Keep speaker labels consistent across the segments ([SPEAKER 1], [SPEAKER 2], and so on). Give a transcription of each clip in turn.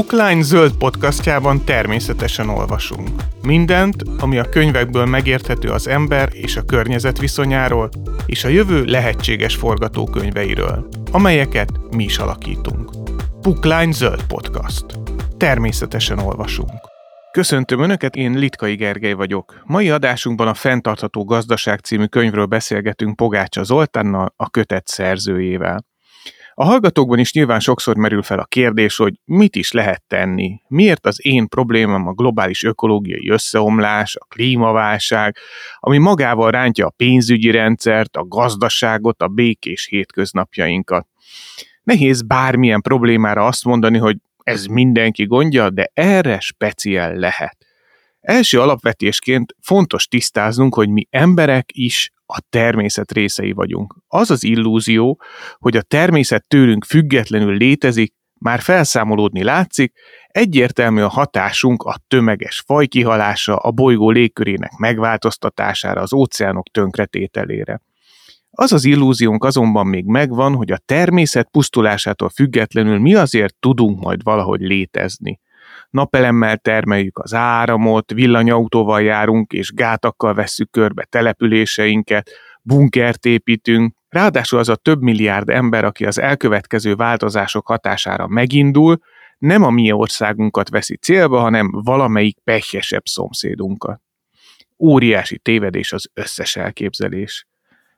[SPEAKER 1] Bookline zöld podcastjában természetesen olvasunk. Mindent, ami a könyvekből megérthető az ember és a környezet viszonyáról, és a jövő lehetséges forgatókönyveiről, amelyeket mi is alakítunk. Bookline zöld podcast. Természetesen olvasunk. Köszöntöm Önöket, én Litkai Gergely vagyok. Mai adásunkban a Fentartható Gazdaság című könyvről beszélgetünk Pogácsa Zoltánnal, a kötet szerzőjével. A hallgatókban is nyilván sokszor merül fel a kérdés, hogy mit is lehet tenni. Miért az én problémám a globális ökológiai összeomlás, a klímaválság, ami magával rántja a pénzügyi rendszert, a gazdaságot, a békés hétköznapjainkat. Nehéz bármilyen problémára azt mondani, hogy ez mindenki gondja, de erre speciál lehet. Első alapvetésként fontos tisztáznunk, hogy mi emberek is a természet részei vagyunk. Az az illúzió, hogy a természet tőlünk függetlenül létezik, már felszámolódni látszik, egyértelmű a hatásunk a tömeges fajkihalása, a bolygó légkörének megváltoztatására, az óceánok tönkretételére. Az az illúziónk azonban még megvan, hogy a természet pusztulásától függetlenül mi azért tudunk majd valahogy létezni napelemmel termeljük az áramot, villanyautóval járunk és gátakkal vesszük körbe településeinket, bunkert építünk, ráadásul az a több milliárd ember, aki az elkövetkező változások hatására megindul, nem a mi országunkat veszi célba, hanem valamelyik pehjesebb szomszédunkat. Óriási tévedés az összes elképzelés.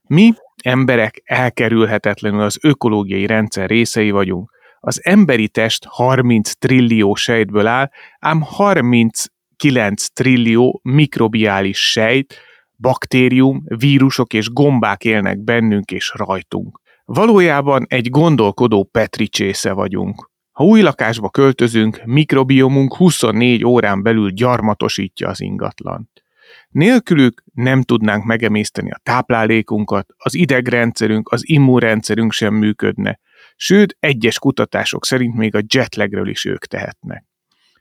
[SPEAKER 1] Mi, emberek elkerülhetetlenül az ökológiai rendszer részei vagyunk, az emberi test 30 trillió sejtből áll, ám 39 trillió mikrobiális sejt, baktérium, vírusok és gombák élnek bennünk és rajtunk. Valójában egy gondolkodó Petri csésze vagyunk. Ha új lakásba költözünk, mikrobiomunk 24 órán belül gyarmatosítja az ingatlant. Nélkülük nem tudnánk megemészteni a táplálékunkat, az idegrendszerünk, az immunrendszerünk sem működne, sőt, egyes kutatások szerint még a jetlagről is ők tehetnek.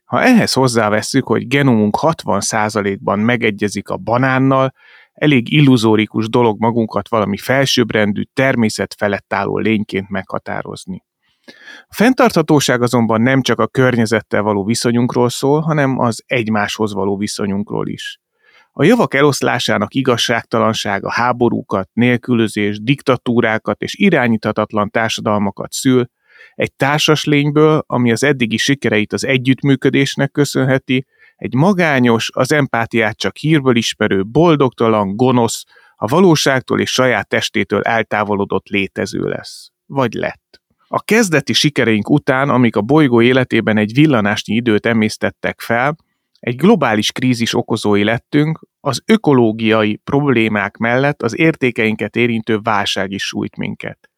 [SPEAKER 1] Ha ehhez hozzávesszük, hogy genomunk 60%-ban megegyezik a banánnal, elég illuzórikus dolog magunkat valami felsőbbrendű, természet felett álló lényként meghatározni. A fenntarthatóság azonban nem csak a környezettel való viszonyunkról szól, hanem az egymáshoz való viszonyunkról is. A javak eloszlásának igazságtalansága háborúkat, nélkülözés, diktatúrákat és irányíthatatlan társadalmakat szül, egy társas lényből, ami az eddigi sikereit az együttműködésnek köszönheti, egy magányos, az empátiát csak hírből ismerő, boldogtalan, gonosz, a valóságtól és saját testétől eltávolodott létező lesz. Vagy lett. A kezdeti sikereink után, amik a bolygó életében egy villanásnyi időt emésztettek fel, egy globális krízis okozói lettünk, az ökológiai problémák mellett az értékeinket érintő válság is sújt minket.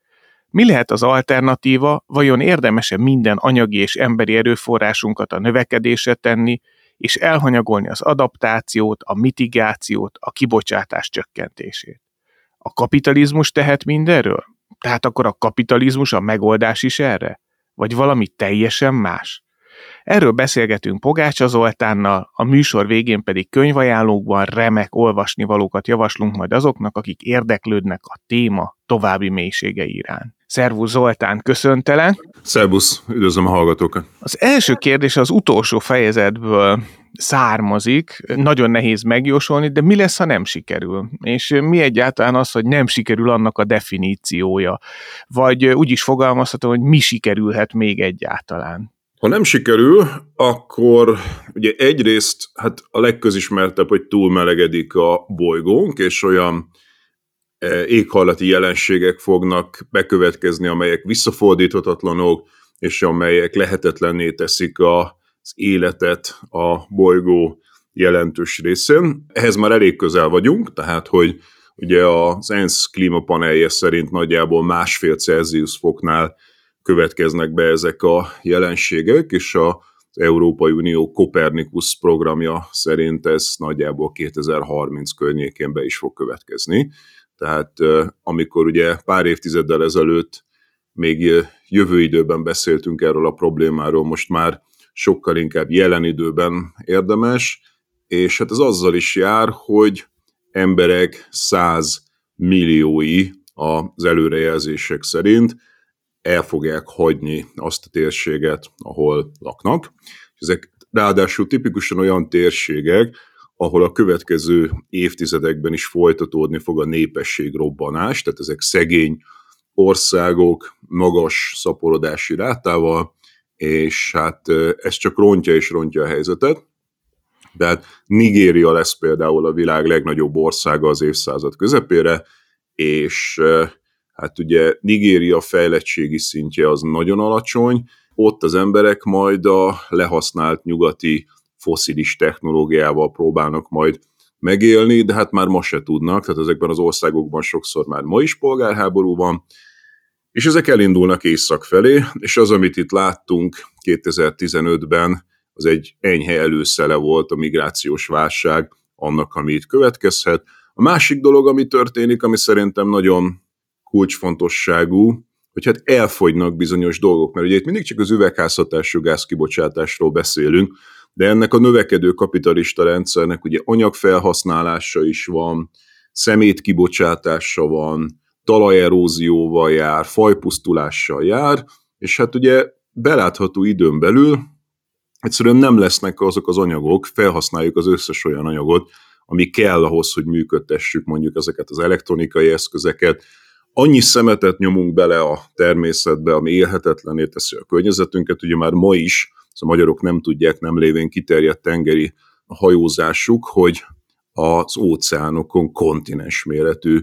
[SPEAKER 1] Mi lehet az alternatíva, vajon érdemese minden anyagi és emberi erőforrásunkat a növekedésre tenni, és elhanyagolni az adaptációt, a mitigációt, a kibocsátás csökkentését? A kapitalizmus tehet mindenről? Tehát akkor a kapitalizmus a megoldás is erre? Vagy valami teljesen más? Erről beszélgetünk Pogácsa Zoltánnal, a műsor végén pedig könyvajánlókban remek olvasnivalókat javaslunk majd azoknak, akik érdeklődnek a téma további mélységei iránt. Szervusz Zoltán, köszöntelek!
[SPEAKER 2] Szervusz, üdvözlöm a hallgatókat!
[SPEAKER 1] Az első kérdés az utolsó fejezetből származik, nagyon nehéz megjósolni, de mi lesz, ha nem sikerül? És mi egyáltalán az, hogy nem sikerül annak a definíciója? Vagy úgy is fogalmazhatom, hogy mi sikerülhet még egyáltalán?
[SPEAKER 2] Ha nem sikerül, akkor ugye egyrészt hát a legközismertebb, hogy túlmelegedik a bolygónk, és olyan e, éghajlati jelenségek fognak bekövetkezni, amelyek visszafordíthatatlanok, és amelyek lehetetlenné teszik az életet a bolygó jelentős részén. Ehhez már elég közel vagyunk, tehát hogy ugye az ENSZ klímapanelje szerint nagyjából másfél Celsius foknál következnek be ezek a jelenségek, és az Európai Unió Kopernikus programja szerint ez nagyjából 2030 környékén be is fog következni. Tehát amikor ugye pár évtizeddel ezelőtt még jövő időben beszéltünk erről a problémáról, most már sokkal inkább jelen időben érdemes, és hát ez azzal is jár, hogy emberek száz milliói az előrejelzések szerint el fogják hagyni azt a térséget, ahol laknak. Ezek ráadásul tipikusan olyan térségek, ahol a következő évtizedekben is folytatódni fog a népesség robbanás, tehát ezek szegény országok magas szaporodási rátával, és hát ez csak rontja és rontja a helyzetet. Tehát Nigéria lesz például a világ legnagyobb országa az évszázad közepére, és hát ugye Nigéria fejlettségi szintje az nagyon alacsony, ott az emberek majd a lehasznált nyugati foszilis technológiával próbálnak majd megélni, de hát már ma se tudnak, tehát ezekben az országokban sokszor már ma is polgárháború van, és ezek elindulnak észak felé, és az, amit itt láttunk 2015-ben, az egy enyhe előszele volt a migrációs válság annak, ami itt következhet. A másik dolog, ami történik, ami szerintem nagyon kulcsfontosságú, hogy hát elfogynak bizonyos dolgok, mert ugye itt mindig csak az üvegházhatású gázkibocsátásról beszélünk, de ennek a növekedő kapitalista rendszernek ugye anyagfelhasználása is van, szemét kibocsátása van, talajerózióval jár, fajpusztulással jár, és hát ugye belátható időn belül egyszerűen nem lesznek azok az anyagok, felhasználjuk az összes olyan anyagot, ami kell ahhoz, hogy működtessük mondjuk ezeket az elektronikai eszközeket, annyi szemetet nyomunk bele a természetbe, ami élhetetlené teszi a környezetünket, ugye már ma is, a magyarok nem tudják, nem lévén kiterjedt tengeri hajózásuk, hogy az óceánokon kontinens méretű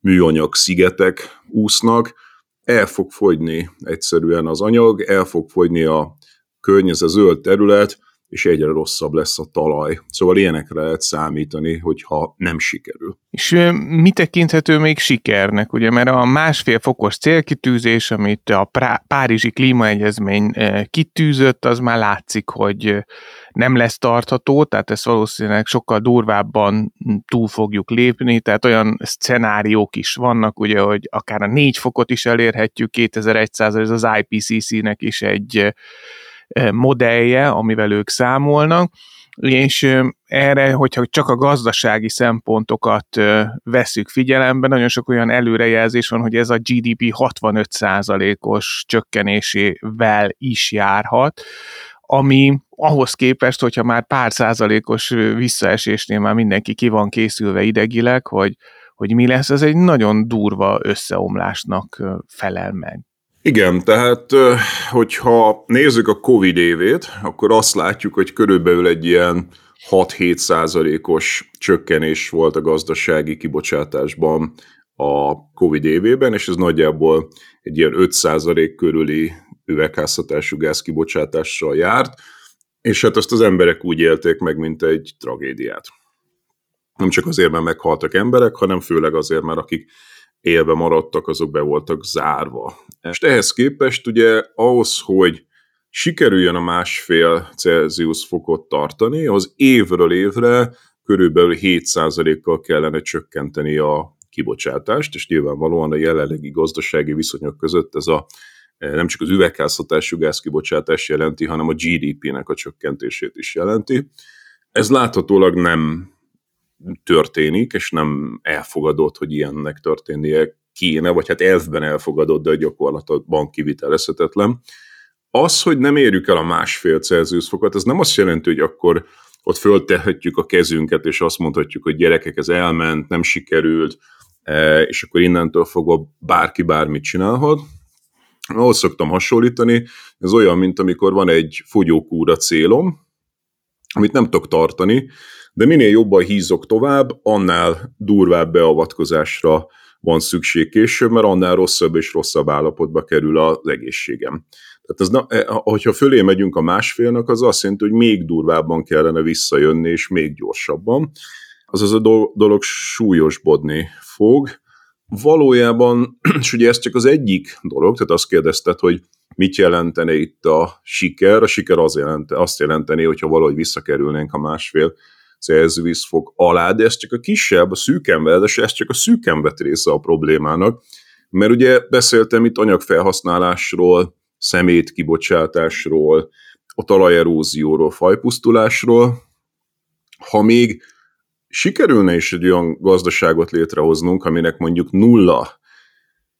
[SPEAKER 2] műanyag szigetek úsznak, el fog fogyni egyszerűen az anyag, el fog fogyni a környezet zöld terület, és egyre rosszabb lesz a talaj. Szóval ilyenekre lehet számítani, hogyha nem sikerül.
[SPEAKER 1] És mi tekinthető még sikernek, ugye, mert a másfél fokos célkitűzés, amit a Párizsi Klímaegyezmény kitűzött, az már látszik, hogy nem lesz tartható, tehát ezt valószínűleg sokkal durvábban túl fogjuk lépni, tehát olyan szenáriók is vannak, ugye, hogy akár a négy fokot is elérhetjük 2100 ez az IPCC-nek is egy modellje, amivel ők számolnak, és erre, hogyha csak a gazdasági szempontokat veszük figyelembe, nagyon sok olyan előrejelzés van, hogy ez a GDP 65%-os csökkenésével is járhat, ami ahhoz képest, hogyha már pár százalékos visszaesésnél már mindenki ki van készülve idegileg, hogy, hogy mi lesz, ez egy nagyon durva összeomlásnak felel meg.
[SPEAKER 2] Igen, tehát hogyha nézzük a Covid évét, akkor azt látjuk, hogy körülbelül egy ilyen 6-7 százalékos csökkenés volt a gazdasági kibocsátásban a Covid évében, és ez nagyjából egy ilyen 5 százalék körüli üvegházhatású gázkibocsátással járt, és hát azt az emberek úgy élték meg, mint egy tragédiát. Nem csak azért, mert meghaltak emberek, hanem főleg azért, mert akik élve maradtak, azok be voltak zárva. És ehhez képest ugye ahhoz, hogy sikerüljön a másfél Celsius fokot tartani, az évről évre körülbelül 7%-kal kellene csökkenteni a kibocsátást, és nyilvánvalóan a jelenlegi gazdasági viszonyok között ez a nem csak az üvegházhatású gázkibocsátás jelenti, hanem a GDP-nek a csökkentését is jelenti. Ez láthatólag nem történik, és nem elfogadott, hogy ilyennek történnie kéne, vagy hát elfben elfogadott, de a gyakorlatban kivitelezhetetlen. Az, hogy nem érjük el a másfél Celsius fokot, ez nem azt jelenti, hogy akkor ott föltehetjük a kezünket, és azt mondhatjuk, hogy gyerekek, ez elment, nem sikerült, e, és akkor innentől fogva bárki bármit csinálhat. Ahhoz szoktam hasonlítani, ez olyan, mint amikor van egy fogyókúra célom, amit nem tudok tartani, de minél jobban hízok tovább, annál durvább beavatkozásra van szükség később, mert annál rosszabb és rosszabb állapotba kerül az egészségem. Tehát ez, na, e, hogyha fölé megyünk a másfélnek, az azt jelenti, hogy még durvábban kellene visszajönni, és még gyorsabban. Azaz a dolog súlyosbodni fog. Valójában, és ugye ez csak az egyik dolog, tehát azt kérdezted, hogy mit jelentene itt a siker. A siker az jelente, azt jelenteni, hogyha valahogy visszakerülnénk a másfél Celsius fok alá, de ez csak a kisebb, a szűkember, de ez csak a szűkembet része a problémának, mert ugye beszéltem itt anyagfelhasználásról, szemét kibocsátásról, a talajerózióról, fajpusztulásról. Ha még sikerülne is egy olyan gazdaságot létrehoznunk, aminek mondjuk nulla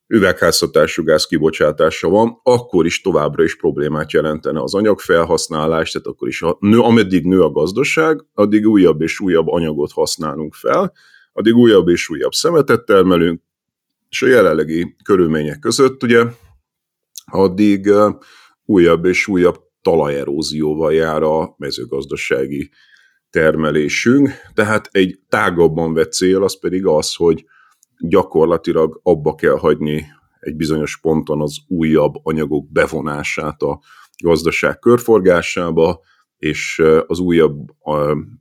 [SPEAKER 2] üvegházhatású gáz kibocsátása van, akkor is továbbra is problémát jelentene az anyagfelhasználás, tehát akkor is, a, nő, ameddig nő a gazdaság, addig újabb és újabb anyagot használunk fel, addig újabb és újabb szemetet termelünk, és a jelenlegi körülmények között ugye addig újabb és újabb talajerózióval jár a mezőgazdasági termelésünk, tehát egy tágabban vett cél az pedig az, hogy gyakorlatilag abba kell hagyni egy bizonyos ponton az újabb anyagok bevonását a gazdaság körforgásába, és az újabb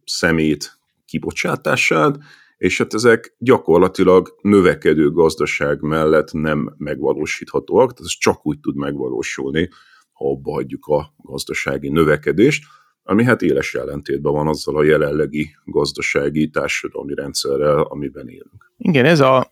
[SPEAKER 2] szemét kibocsátását, és hát ezek gyakorlatilag növekedő gazdaság mellett nem megvalósíthatóak, tehát ez csak úgy tud megvalósulni, ha abba hagyjuk a gazdasági növekedést, ami hát éles ellentétben van azzal a jelenlegi gazdasági társadalmi rendszerrel, amiben élünk.
[SPEAKER 1] Igen, ez a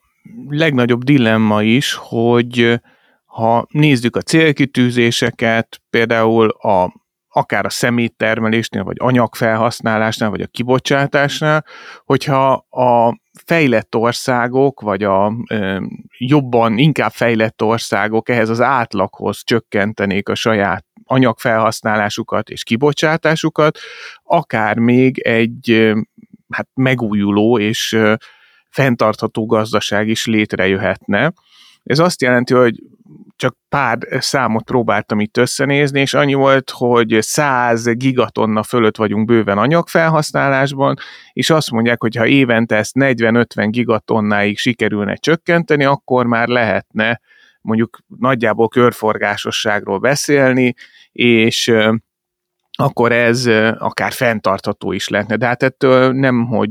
[SPEAKER 1] legnagyobb dilemma is, hogy ha nézzük a célkitűzéseket, például a akár a szeméttermelésnél, vagy anyagfelhasználásnál, vagy a kibocsátásnál, hogyha a fejlett országok, vagy a ö, jobban, inkább fejlett országok ehhez az átlaghoz csökkentenék a saját anyagfelhasználásukat és kibocsátásukat, akár még egy hát megújuló és fenntartható gazdaság is létrejöhetne. Ez azt jelenti, hogy csak pár számot próbáltam itt összenézni, és annyi volt, hogy 100 gigatonna fölött vagyunk bőven anyagfelhasználásban, és azt mondják, hogy ha évente ezt 40-50 gigatonnáig sikerülne csökkenteni, akkor már lehetne mondjuk nagyjából körforgásosságról beszélni, és akkor ez akár fenntartható is lehetne. De hát ettől nem, hogy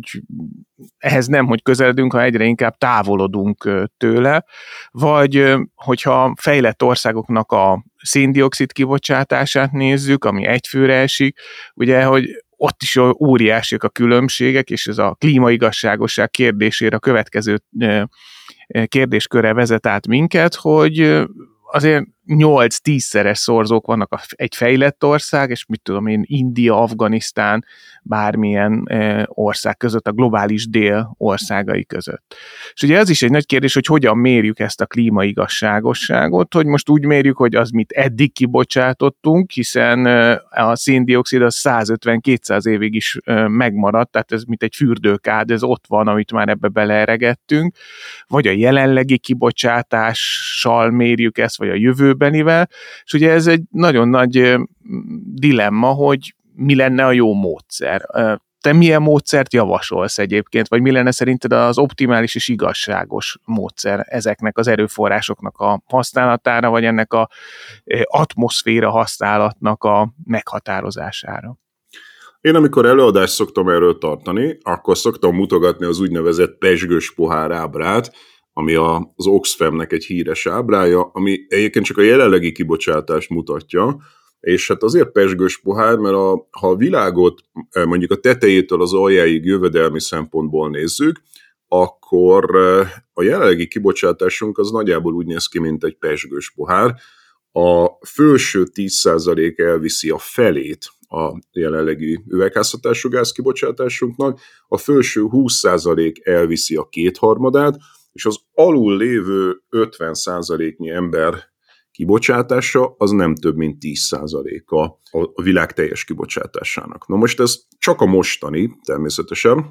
[SPEAKER 1] ehhez nem, hogy közeledünk, ha egyre inkább távolodunk tőle, vagy hogyha fejlett országoknak a széndiokszid kibocsátását nézzük, ami egyfőre esik, ugye, hogy ott is óriásiak a különbségek, és ez a klímaigazságosság kérdésére a következő kérdésköre vezet át minket, hogy azért 8-10-szeres szorzók vannak a, egy fejlett ország, és mit tudom én, India, Afganisztán, bármilyen ország között, a globális dél országai között. És ugye ez is egy nagy kérdés, hogy hogyan mérjük ezt a klímaigazságosságot, hogy most úgy mérjük, hogy az, mit eddig kibocsátottunk, hiszen a széndiokszid az 150-200 évig is megmaradt, tehát ez mint egy fürdőkád, ez ott van, amit már ebbe beleeregettünk, vagy a jelenlegi kibocsátással mérjük ezt, vagy a jövő jövőbenivel, és ugye ez egy nagyon nagy dilemma, hogy mi lenne a jó módszer. Te milyen módszert javasolsz egyébként, vagy mi lenne szerinted az optimális és igazságos módszer ezeknek az erőforrásoknak a használatára, vagy ennek a atmoszféra használatnak a meghatározására?
[SPEAKER 2] Én amikor előadást szoktam erről tartani, akkor szoktam mutogatni az úgynevezett pesgős pohár ábrát, ami a, az Oxfamnek egy híres ábrája, ami egyébként csak a jelenlegi kibocsátást mutatja, és hát azért pesgős pohár, mert a, ha a világot e, mondjuk a tetejétől az aljáig jövedelmi szempontból nézzük, akkor e, a jelenlegi kibocsátásunk az nagyjából úgy néz ki, mint egy pesgős pohár. A felső 10% elviszi a felét a jelenlegi üvegházhatású gáz kibocsátásunknak, a felső 20% elviszi a kétharmadát, és az alul lévő 50%-nyi ember kibocsátása az nem több, mint 10%-a a világ teljes kibocsátásának. Na most ez csak a mostani, természetesen.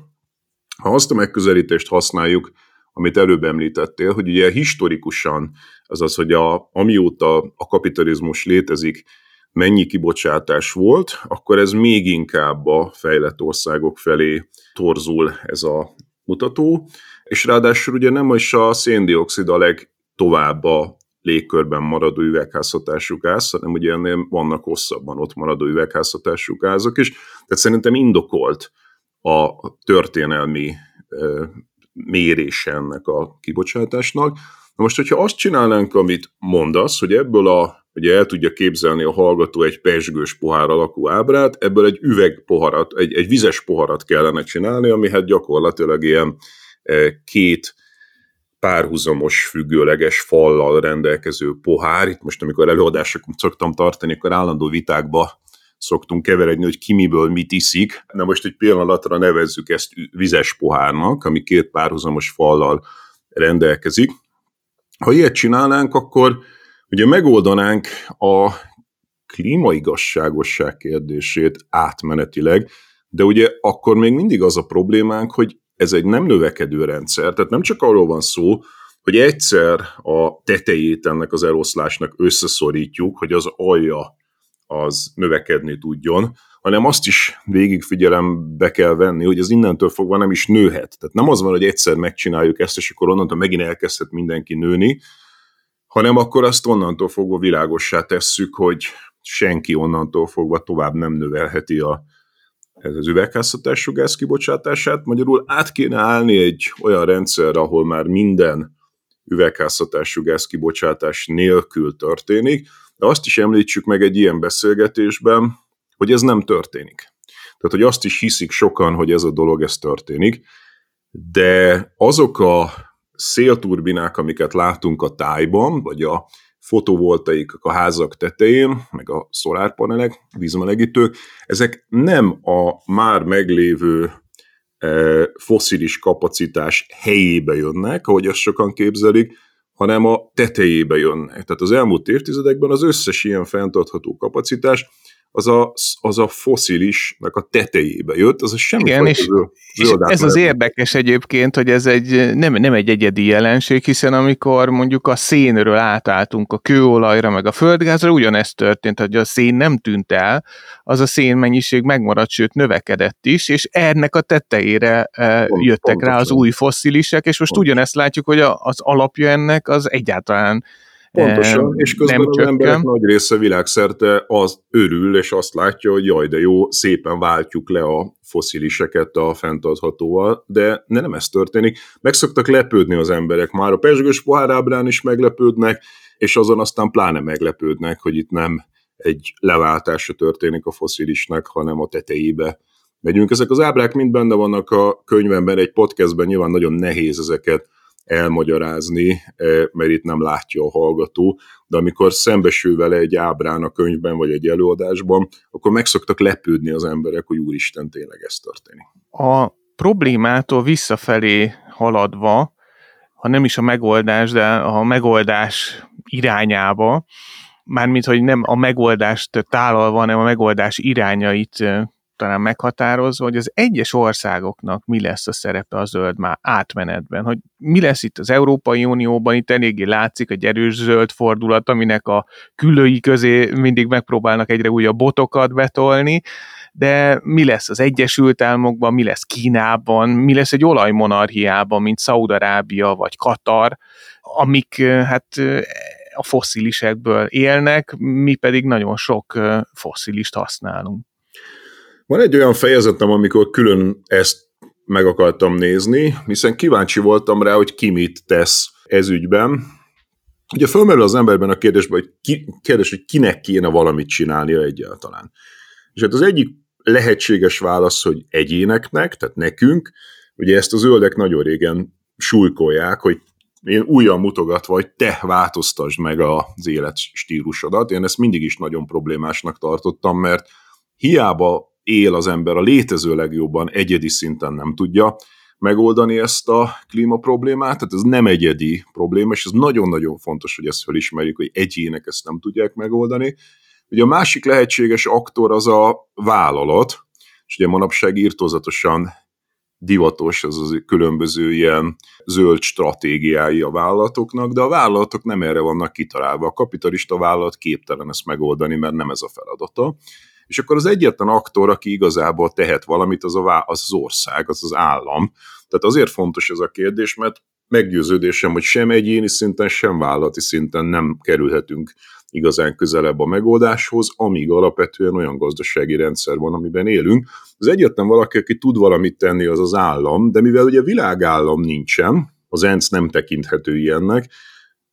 [SPEAKER 2] Ha azt a megközelítést használjuk, amit előbb említettél, hogy ugye historikusan, azaz, hogy a, amióta a kapitalizmus létezik, mennyi kibocsátás volt, akkor ez még inkább a fejlett országok felé torzul ez a mutató, és ráadásul ugye nem is a széndiokszid a legtovább a légkörben maradó üvegházhatású gáz, hanem ugye ennél vannak hosszabban ott maradó üvegházhatású gázok is, tehát szerintem indokolt a történelmi mérése ennek a kibocsátásnak. Na most, hogyha azt csinálnánk, amit mondasz, hogy ebből a ugye el tudja képzelni a hallgató egy pesgős pohár alakú ábrát, ebből egy üvegpoharat, egy, egy vizes poharat kellene csinálni, ami hát gyakorlatilag ilyen két párhuzamos, függőleges fallal rendelkező pohár. Itt most, amikor előadásokat szoktam tartani, akkor állandó vitákba szoktunk keveredni, hogy ki miből mit iszik. Na most egy pillanatra nevezzük ezt vizes pohárnak, ami két párhuzamos fallal rendelkezik. Ha ilyet csinálnánk, akkor ugye megoldanánk a klímaigazságosság kérdését átmenetileg, de ugye akkor még mindig az a problémánk, hogy ez egy nem növekedő rendszer, tehát nem csak arról van szó, hogy egyszer a tetejét ennek az eloszlásnak összeszorítjuk, hogy az alja az növekedni tudjon, hanem azt is végig figyelembe kell venni, hogy ez innentől fogva nem is nőhet. Tehát nem az van, hogy egyszer megcsináljuk ezt, és akkor onnantól megint elkezdhet mindenki nőni, hanem akkor azt onnantól fogva világossá tesszük, hogy senki onnantól fogva tovább nem növelheti a, ez az üvegházhatású gáz kibocsátását. Magyarul át kéne állni egy olyan rendszer, ahol már minden üvegházhatású gáz kibocsátás nélkül történik, de azt is említsük meg egy ilyen beszélgetésben, hogy ez nem történik. Tehát, hogy azt is hiszik sokan, hogy ez a dolog, ez történik, de azok a szélturbinák, amiket látunk a tájban, vagy a fotovoltaikak a házak tetején, meg a szolárpanelek, vízmelegítők, ezek nem a már meglévő e, foszilis kapacitás helyébe jönnek, ahogy azt sokan képzelik, hanem a tetejébe jönnek. Tehát az elmúlt évtizedekben az összes ilyen fenntartható kapacitás az a, az a foszilisnak a tetejébe jött, az a semmi
[SPEAKER 1] Igen, és, és ez az érdekes egyébként, hogy ez egy, nem, nem egy egyedi jelenség, hiszen amikor mondjuk a szénről átálltunk a kőolajra, meg a földgázra, ugyanezt történt, hogy a szén nem tűnt el, az a szén mennyiség megmaradt, sőt növekedett is, és ennek a tetejére e, Pont, jöttek pontosan. rá az új fosszilisek, és most Pont. ugyanezt látjuk, hogy a, az alapja ennek az egyáltalán
[SPEAKER 2] Pontosan, és közben nem az csökken. emberek nagy része világszerte az örül, és azt látja, hogy jaj, de jó, szépen váltjuk le a fosziliseket a fenntarthatóval, de nem ez történik. Meg szoktak lepődni az emberek, már a pesgős pohárábrán is meglepődnek, és azon aztán pláne meglepődnek, hogy itt nem egy leváltása történik a foszilisnek, hanem a tetejébe megyünk. Ezek az ábrák mind benne vannak a könyvemben, egy podcastben nyilván nagyon nehéz ezeket elmagyarázni, e, mert itt nem látja a hallgató, de amikor szembesül vele egy ábrán a könyvben vagy egy előadásban, akkor meg szoktak lepődni az emberek, hogy úristen, tényleg ez történik.
[SPEAKER 1] A problémától visszafelé haladva, ha nem is a megoldás, de a megoldás irányába, mármint, hogy nem a megoldást tálalva, hanem a megoldás irányait talán meghatározva, hogy az egyes országoknak mi lesz a szerepe a zöld már átmenetben, hogy mi lesz itt az Európai Unióban, itt eléggé látszik egy erős zöld fordulat, aminek a külői közé mindig megpróbálnak egyre újabb botokat betolni, de mi lesz az Egyesült Államokban, mi lesz Kínában, mi lesz egy olajmonarchiában, mint Szaudarábia vagy Katar, amik hát a fosszilisekből élnek, mi pedig nagyon sok fosszilist használunk.
[SPEAKER 2] Van egy olyan fejezetem, amikor külön ezt meg akartam nézni, hiszen kíváncsi voltam rá, hogy ki mit tesz ez ügyben. Ugye fölmerül az emberben a kérdésben, hogy ki, kérdés, hogy kinek kéne valamit csinálnia egyáltalán. És hát az egyik lehetséges válasz, hogy egyéneknek, tehát nekünk, ugye ezt az zöldek nagyon régen súlykolják, hogy én újra mutogatva, hogy te változtasd meg az életstílusodat. Én ezt mindig is nagyon problémásnak tartottam, mert hiába él az ember a létező legjobban, egyedi szinten nem tudja megoldani ezt a klíma problémát, tehát ez nem egyedi probléma, és ez nagyon-nagyon fontos, hogy ezt felismerjük, hogy egyének ezt nem tudják megoldani. Ugye a másik lehetséges aktor az a vállalat, és ugye manapság írtózatosan divatos az az különböző ilyen zöld stratégiái a vállalatoknak, de a vállalatok nem erre vannak kitalálva. A kapitalista vállalat képtelen ezt megoldani, mert nem ez a feladata és akkor az egyetlen aktor, aki igazából tehet valamit, az, a, az az ország, az az állam. Tehát azért fontos ez a kérdés, mert meggyőződésem, hogy sem egyéni szinten, sem vállalati szinten nem kerülhetünk igazán közelebb a megoldáshoz, amíg alapvetően olyan gazdasági rendszer van, amiben élünk. Az egyetlen valaki, aki tud valamit tenni, az az állam, de mivel ugye világállam nincsen, az ENSZ nem tekinthető ilyennek,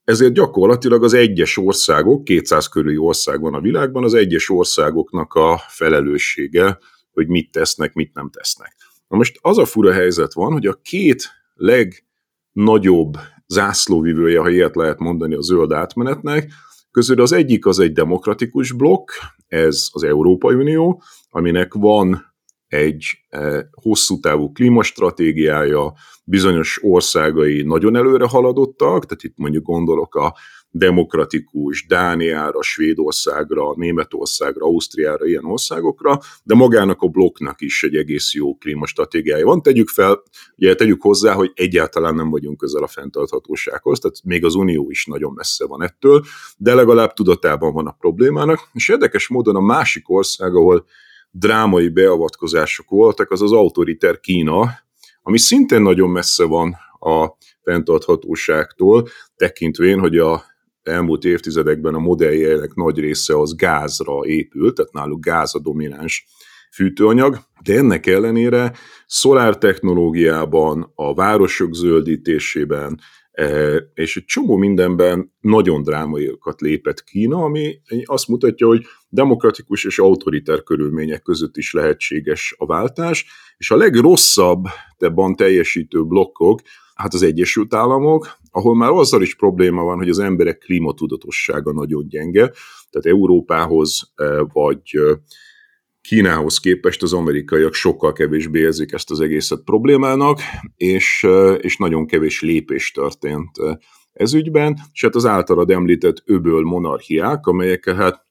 [SPEAKER 2] ezért gyakorlatilag az egyes országok, 200 körüli ország van a világban, az egyes országoknak a felelőssége, hogy mit tesznek, mit nem tesznek. Na most az a fura helyzet van, hogy a két legnagyobb zászlóvivője, ha ilyet lehet mondani a zöld átmenetnek, közül az egyik az egy demokratikus blokk, ez az Európai Unió, aminek van egy hosszú távú klímastratégiája, bizonyos országai nagyon előre haladottak, tehát itt mondjuk gondolok a demokratikus Dániára, Svédországra, Németországra, Ausztriára, ilyen országokra, de magának a blokknak is egy egész jó klímastratégiája van. Tegyük fel, ugye tegyük hozzá, hogy egyáltalán nem vagyunk közel a fenntarthatósághoz, tehát még az Unió is nagyon messze van ettől, de legalább tudatában van a problémának, és érdekes módon a másik ország, ahol drámai beavatkozások voltak, az az autoriter Kína, ami szintén nagyon messze van a fenntarthatóságtól, tekintvén, hogy a elmúlt évtizedekben a modelljeinek nagy része az gázra épült, tehát náluk gáz a domináns fűtőanyag, de ennek ellenére szolár technológiában, a városok zöldítésében, és egy csomó mindenben nagyon drámaiakat lépett Kína, ami azt mutatja, hogy demokratikus és autoriter körülmények között is lehetséges a váltás, és a legrosszabb tebban teljesítő blokkok, hát az Egyesült Államok, ahol már azzal is probléma van, hogy az emberek klímatudatossága nagyon gyenge, tehát Európához vagy Kínához képest az amerikaiak sokkal kevésbé érzik ezt az egészet problémának, és, és nagyon kevés lépés történt ez ügyben, és hát az általad említett öböl monarchiák, amelyekkel hát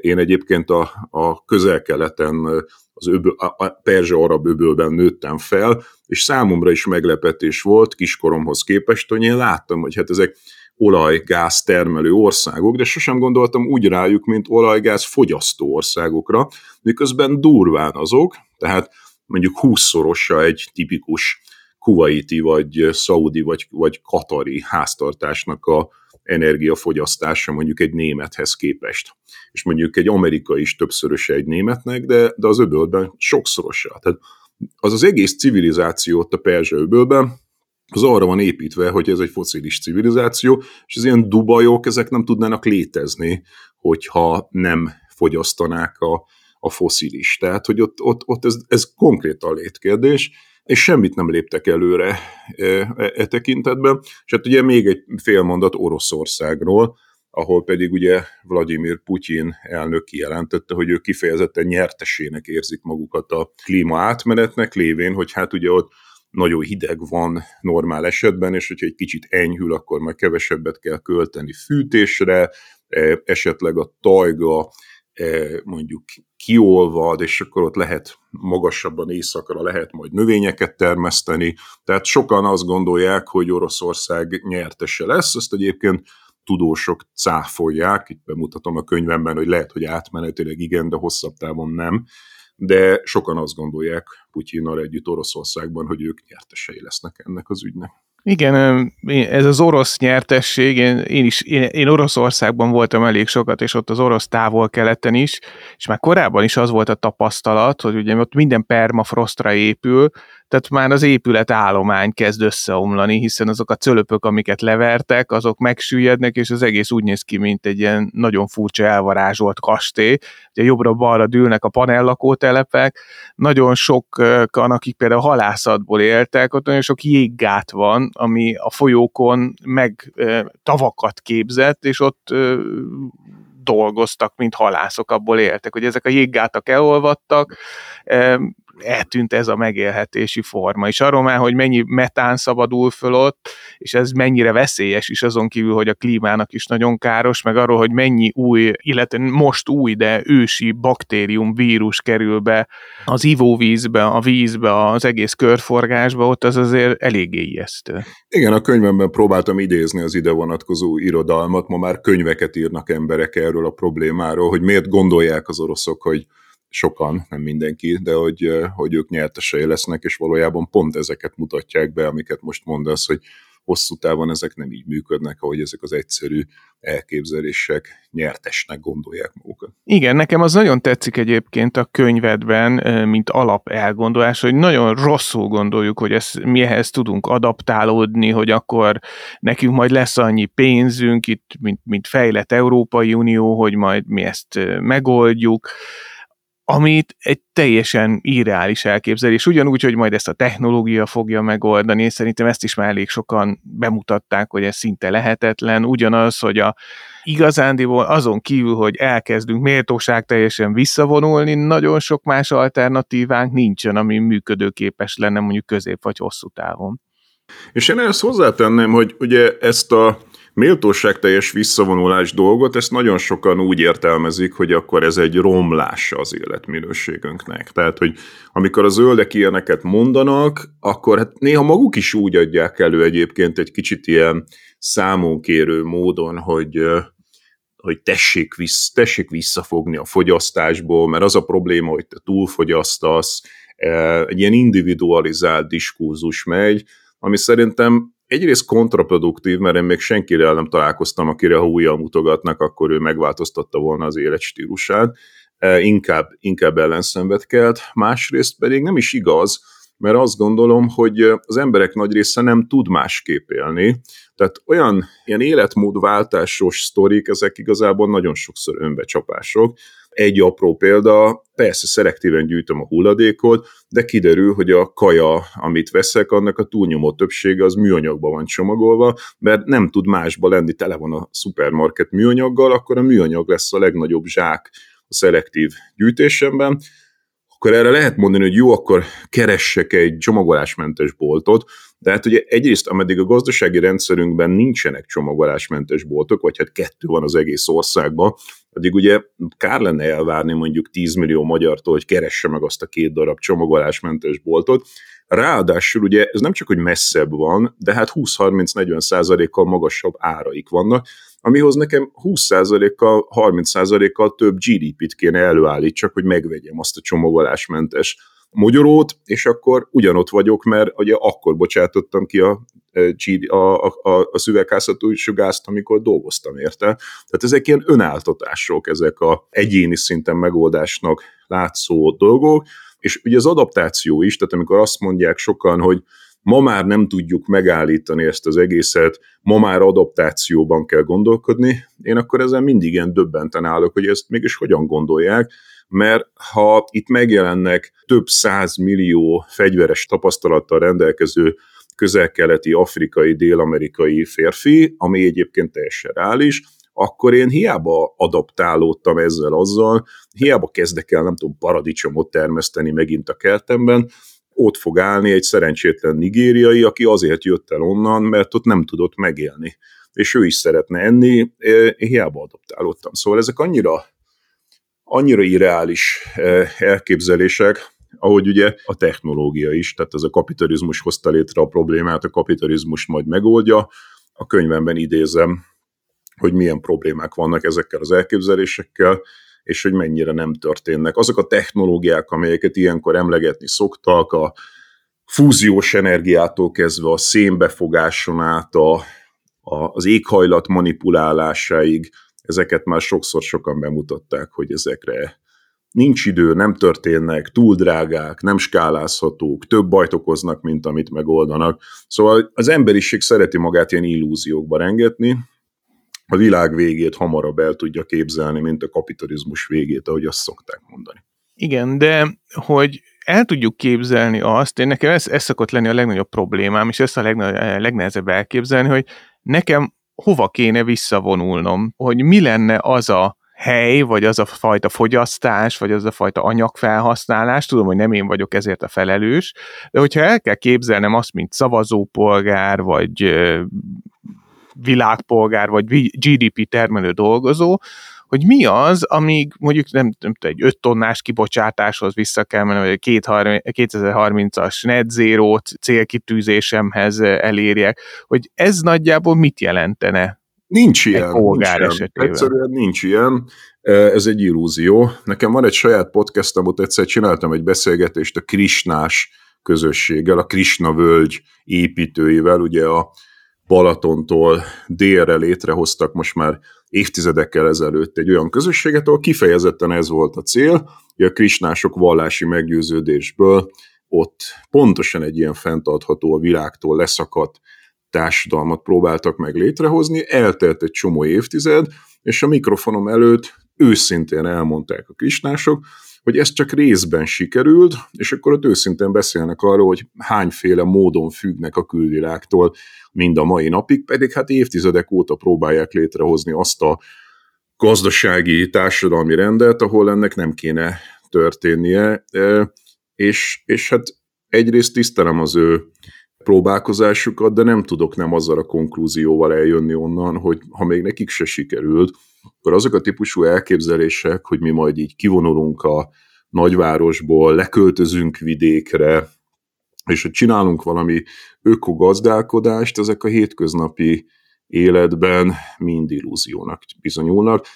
[SPEAKER 2] én egyébként a, a közel-keleten, az öböl, a perzsa-arab öbölben nőttem fel, és számomra is meglepetés volt kiskoromhoz képest, hogy én láttam, hogy hát ezek olajgáz termelő országok, de sosem gondoltam úgy rájuk, mint olajgáz fogyasztó országokra, miközben durván azok, tehát mondjuk húszszorosa egy tipikus kuwaiti, vagy szaudi, vagy, vagy katari háztartásnak a energiafogyasztása mondjuk egy némethez képest. És mondjuk egy amerikai is többszöröse egy németnek, de, de az öbölben sokszorosa. Tehát az az egész civilizációt a Perzsa öbölben, az arra van építve, hogy ez egy foszilis civilizáció, és az ilyen dubajok, ezek nem tudnának létezni, hogyha nem fogyasztanák a, a foszilis. Tehát, hogy ott, ott, ott ez, ez konkrétan létkérdés, és semmit nem léptek előre e, e, e tekintetben. És hát ugye még egy fél mondat Oroszországról, ahol pedig ugye Vladimir Putyin elnök kijelentette, hogy ők kifejezetten nyertesének érzik magukat a klíma átmenetnek, lévén, hogy hát ugye ott nagyon hideg van normál esetben, és hogyha egy kicsit enyhül, akkor már kevesebbet kell költeni fűtésre, e, esetleg a tajga mondjuk kiolvad, és akkor ott lehet magasabban éjszakra lehet majd növényeket termeszteni. Tehát sokan azt gondolják, hogy Oroszország nyertese lesz, ezt egyébként tudósok cáfolják, itt bemutatom a könyvemben, hogy lehet, hogy átmenetileg igen, de hosszabb távon nem, de sokan azt gondolják Putyinnal együtt Oroszországban, hogy ők nyertesei lesznek ennek az ügynek.
[SPEAKER 1] Igen, ez az orosz nyertesség, én, én is, én, én Oroszországban voltam elég sokat, és ott az orosz távol-keleten is, és már korábban is az volt a tapasztalat, hogy ugye ott minden permafrostra épül, tehát már az épület állomány kezd összeomlani, hiszen azok a cölöpök, amiket levertek, azok megsüllyednek, és az egész úgy néz ki, mint egy ilyen nagyon furcsa elvarázsolt kastély. Ugye jobbra-balra dűlnek a panellakótelepek, nagyon sokan, akik például halászatból éltek, ott nagyon sok jéggát van, ami a folyókon meg tavakat képzett, és ott dolgoztak, mint halászok, abból éltek, hogy ezek a jéggátak elolvadtak, eltűnt ez a megélhetési forma. És arról már, hogy mennyi metán szabadul föl ott, és ez mennyire veszélyes is azon kívül, hogy a klímának is nagyon káros, meg arról, hogy mennyi új, illetve most új, de ősi baktérium, vírus kerül be az ivóvízbe, a vízbe, az egész körforgásba, ott az azért eléggé ijesztő.
[SPEAKER 2] Igen, a könyvemben próbáltam idézni az ide vonatkozó irodalmat, ma már könyveket írnak emberek erről a problémáról, hogy miért gondolják az oroszok, hogy sokan, nem mindenki, de hogy, hogy ők nyertesei lesznek, és valójában pont ezeket mutatják be, amiket most mondasz, hogy hosszú távon ezek nem így működnek, ahogy ezek az egyszerű elképzelések nyertesnek gondolják magukat.
[SPEAKER 1] Igen, nekem az nagyon tetszik egyébként a könyvedben, mint alap elgondolás, hogy nagyon rosszul gondoljuk, hogy ezt, mi ehhez tudunk adaptálódni, hogy akkor nekünk majd lesz annyi pénzünk, itt, mint, mint fejlett Európai Unió, hogy majd mi ezt megoldjuk amit egy teljesen irreális elképzelés. Ugyanúgy, hogy majd ezt a technológia fogja megoldani, és szerintem ezt is már elég sokan bemutatták, hogy ez szinte lehetetlen. Ugyanaz, hogy a igazándiból azon kívül, hogy elkezdünk méltóság teljesen visszavonulni, nagyon sok más alternatívánk nincsen, ami működőképes lenne mondjuk közép vagy hosszú távon.
[SPEAKER 2] És én ezt hozzátenném, hogy ugye ezt a méltóságteljes visszavonulás dolgot, ezt nagyon sokan úgy értelmezik, hogy akkor ez egy romlása az életminőségünknek. Tehát, hogy amikor a zöldek ilyeneket mondanak, akkor hát néha maguk is úgy adják elő egyébként egy kicsit ilyen számonkérő módon, hogy hogy tessék, vissz, tessék visszafogni a fogyasztásból, mert az a probléma, hogy te túlfogyasztasz, egy ilyen individualizált diskurzus megy, ami szerintem egyrészt kontraproduktív, mert én még senkire nem találkoztam, akire ha újjal mutogatnak, akkor ő megváltoztatta volna az életstílusát, e, inkább, inkább ellenszenvet kelt, másrészt pedig nem is igaz, mert azt gondolom, hogy az emberek nagy része nem tud másképp élni, tehát olyan ilyen életmódváltásos sztorik, ezek igazából nagyon sokszor önbecsapások, egy apró példa, persze szelektíven gyűjtöm a hulladékot, de kiderül, hogy a kaja, amit veszek, annak a túlnyomó többsége az műanyagban van csomagolva, mert nem tud másba lenni, tele van a szupermarket műanyaggal, akkor a műanyag lesz a legnagyobb zsák a szelektív gyűjtésemben, akkor erre lehet mondani, hogy jó, akkor keressek egy csomagolásmentes boltot, de hát ugye egyrészt, ameddig a gazdasági rendszerünkben nincsenek csomagolásmentes boltok, vagy hát kettő van az egész országban, addig ugye kár lenne elvárni mondjuk 10 millió magyartól, hogy keresse meg azt a két darab csomagolásmentes boltot. Ráadásul ugye ez nem csak, hogy messzebb van, de hát 20-30-40 százalékkal magasabb áraik vannak, amihoz nekem 20%-kal, 30%-kal több GDP-t kéne előállítsak, hogy megvegyem azt a csomagolásmentes mogyorót, és akkor ugyanott vagyok, mert ugye akkor bocsátottam ki a, e, a, a, a szüvegházható gázt, amikor dolgoztam érte. Tehát ezek ilyen önáltatások, ezek a egyéni szinten megoldásnak látszó dolgok, és ugye az adaptáció is, tehát amikor azt mondják sokan, hogy ma már nem tudjuk megállítani ezt az egészet, ma már adaptációban kell gondolkodni, én akkor ezen mindig ilyen döbbenten állok, hogy ezt mégis hogyan gondolják, mert ha itt megjelennek több száz millió fegyveres tapasztalattal rendelkező közel-keleti, afrikai, dél-amerikai férfi, ami egyébként teljesen reális, akkor én hiába adaptálódtam ezzel azzal, hiába kezdek el, nem tudom, paradicsomot termeszteni megint a kertemben, ott fog állni egy szerencsétlen nigériai, aki azért jött el onnan, mert ott nem tudott megélni. És ő is szeretne enni, hiába adaptálódtam. Szóval ezek annyira, annyira irreális elképzelések, ahogy ugye a technológia is, tehát ez a kapitalizmus hozta létre a problémát, a kapitalizmus majd megoldja. A könyvemben idézem, hogy milyen problémák vannak ezekkel az elképzelésekkel, és hogy mennyire nem történnek. Azok a technológiák, amelyeket ilyenkor emlegetni szoktak, a fúziós energiától kezdve a szénbefogáson át, a, a, az éghajlat manipulálásáig, ezeket már sokszor sokan bemutatták, hogy ezekre nincs idő, nem történnek, túl drágák, nem skálázhatók, több bajt okoznak, mint amit megoldanak. Szóval az emberiség szereti magát ilyen illúziókba rengetni, a világ végét hamarabb el tudja képzelni, mint a kapitalizmus végét, ahogy azt szokták mondani.
[SPEAKER 1] Igen, de hogy el tudjuk képzelni azt, én nekem ez, ez szokott lenni a legnagyobb problémám, és ezt a legnehezebb elképzelni, hogy nekem hova kéne visszavonulnom, hogy mi lenne az a hely, vagy az a fajta fogyasztás, vagy az a fajta anyagfelhasználás, tudom, hogy nem én vagyok ezért a felelős, de hogyha el kell képzelnem azt, mint szavazópolgár, vagy világpolgár vagy GDP termelő dolgozó, hogy mi az, amíg mondjuk nem, nem tudom, egy 5 tonnás kibocsátáshoz vissza kell menni, vagy egy 2030-as net zero célkitűzésemhez elérjek, hogy ez nagyjából mit jelentene
[SPEAKER 2] Nincs ilyen. Polgár nincs esetében. Egyszerűen nincs ilyen. Ez egy illúzió. Nekem van egy saját podcastom, ott egyszer csináltam egy beszélgetést a Krisnás közösséggel, a Krishna völgy építőivel, ugye a Balatontól délre létrehoztak most már évtizedekkel ezelőtt egy olyan közösséget, ahol kifejezetten ez volt a cél, hogy a krisnások vallási meggyőződésből ott pontosan egy ilyen fenntartható a világtól leszakadt társadalmat próbáltak meg létrehozni, eltelt egy csomó évtized, és a mikrofonom előtt őszintén elmondták a krisnások, hogy ez csak részben sikerült, és akkor ott őszintén beszélnek arról, hogy hányféle módon függnek a külvilágtól mind a mai napig, pedig hát évtizedek óta próbálják létrehozni azt a gazdasági, társadalmi rendet, ahol ennek nem kéne történnie, és, és hát egyrészt tisztelem az ő próbálkozásukat, de nem tudok nem azzal a konklúzióval eljönni onnan, hogy ha még nekik se sikerült, akkor azok a típusú elképzelések, hogy mi majd így kivonulunk a nagyvárosból, leköltözünk vidékre, és hogy csinálunk valami ökogazdálkodást, ezek a hétköznapi életben mind illúziónak bizonyulnak.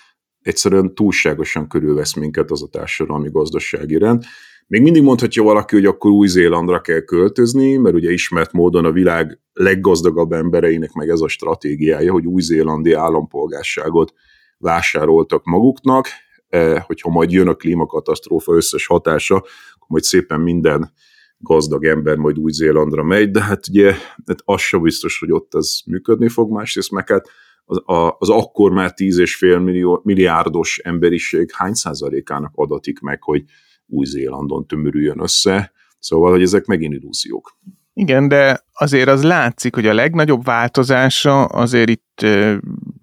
[SPEAKER 2] Egyszerűen túlságosan körülvesz minket az a társadalmi gazdasági rend. Még mindig mondhatja valaki, hogy akkor Új-Zélandra kell költözni, mert ugye ismert módon a világ leggazdagabb embereinek meg ez a stratégiája, hogy új-zélandi állampolgárságot vásároltak maguknak, e, hogyha majd jön a klímakatasztrófa összes hatása, akkor majd szépen minden gazdag ember majd Új-Zélandra megy, de hát ugye hát az sem biztos, hogy ott ez működni fog, másrészt meg hát az, az akkor már 10,5 millió, milliárdos emberiség hány százalékának adatik meg, hogy új-Zélandon tömörüljön össze, szóval, hogy ezek megint illúziók.
[SPEAKER 1] Igen, de azért az látszik, hogy a legnagyobb változása azért itt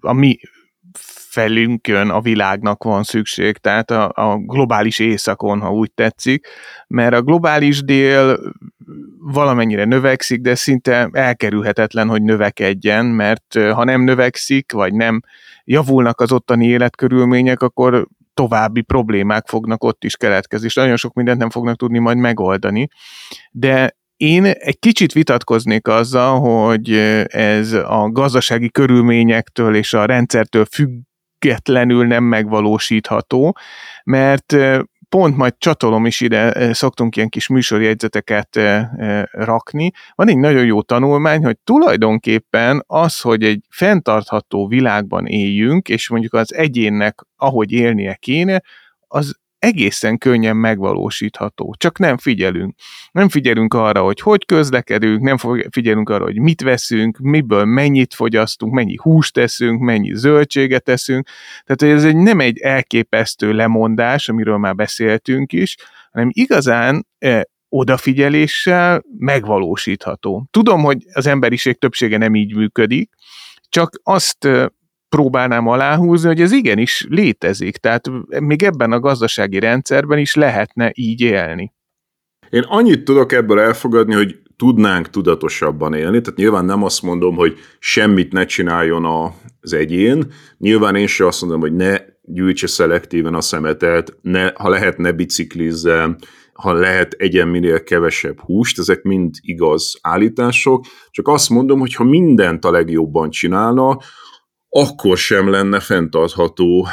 [SPEAKER 1] a mi felünkön a világnak van szükség, tehát a, a globális északon, ha úgy tetszik, mert a globális dél valamennyire növekszik, de szinte elkerülhetetlen, hogy növekedjen, mert ha nem növekszik, vagy nem javulnak az ottani életkörülmények, akkor további problémák fognak ott is keletkezni, és nagyon sok mindent nem fognak tudni majd megoldani. De én egy kicsit vitatkoznék azzal, hogy ez a gazdasági körülményektől és a rendszertől függetlenül nem megvalósítható, mert pont majd csatolom is ide, szoktunk ilyen kis műsorjegyzeteket rakni. Van egy nagyon jó tanulmány, hogy tulajdonképpen az, hogy egy fenntartható világban éljünk, és mondjuk az egyénnek ahogy élnie kéne, az egészen könnyen megvalósítható, csak nem figyelünk. Nem figyelünk arra, hogy hogy közlekedünk, nem figyelünk arra, hogy mit veszünk, miből mennyit fogyasztunk, mennyi húst teszünk, mennyi zöldséget teszünk. Tehát ez egy, nem egy elképesztő lemondás, amiről már beszéltünk is, hanem igazán e, odafigyeléssel megvalósítható. Tudom, hogy az emberiség többsége nem így működik, csak azt próbálnám aláhúzni, hogy ez igenis létezik, tehát még ebben a gazdasági rendszerben is lehetne így élni.
[SPEAKER 2] Én annyit tudok ebből elfogadni, hogy tudnánk tudatosabban élni, tehát nyilván nem azt mondom, hogy semmit ne csináljon az egyén, nyilván én sem azt mondom, hogy ne gyűjtse szelektíven a szemetet, ne, ha lehet, ne biciklizzen, ha lehet, egyen minél kevesebb húst, ezek mind igaz állítások, csak azt mondom, hogy ha mindent a legjobban csinálna, akkor sem lenne fenntartható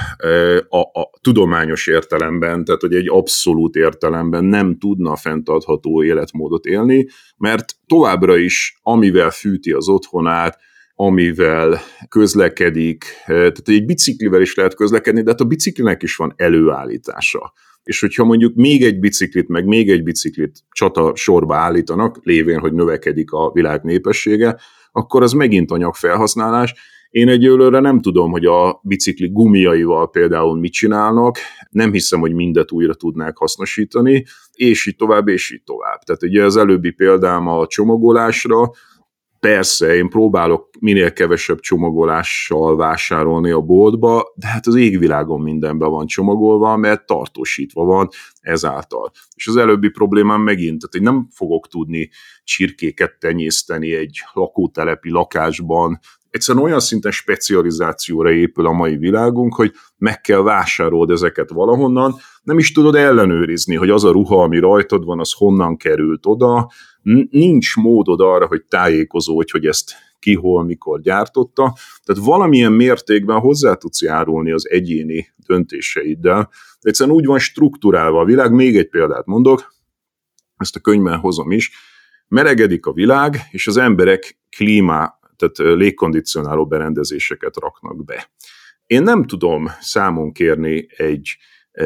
[SPEAKER 2] a, a tudományos értelemben, tehát hogy egy abszolút értelemben nem tudna fenntartható életmódot élni, mert továbbra is, amivel fűti az otthonát, amivel közlekedik, tehát egy biciklivel is lehet közlekedni, de hát a biciklinek is van előállítása. És hogyha mondjuk még egy biciklit, meg még egy biciklit csata sorba állítanak, lévén, hogy növekedik a világ népessége, akkor az megint anyagfelhasználás, én egyelőre nem tudom, hogy a bicikli gumiaival például mit csinálnak, nem hiszem, hogy mindet újra tudnák hasznosítani, és így tovább, és így tovább. Tehát ugye az előbbi példám a csomagolásra, Persze, én próbálok minél kevesebb csomagolással vásárolni a boltba, de hát az égvilágon mindenben van csomagolva, mert tartósítva van ezáltal. És az előbbi problémám megint, tehát én nem fogok tudni csirkéket tenyészteni egy lakótelepi lakásban, egyszerűen olyan szinten specializációra épül a mai világunk, hogy meg kell vásárolni ezeket valahonnan, nem is tudod ellenőrizni, hogy az a ruha, ami rajtad van, az honnan került oda, nincs módod arra, hogy tájékozódj, hogy ezt ki, hol, mikor gyártotta. Tehát valamilyen mértékben hozzá tudsz járulni az egyéni döntéseiddel. Egyszerűen úgy van struktúrálva a világ, még egy példát mondok, ezt a könyvben hozom is, meregedik a világ, és az emberek klímá tehát légkondicionáló berendezéseket raknak be. Én nem tudom számon kérni egy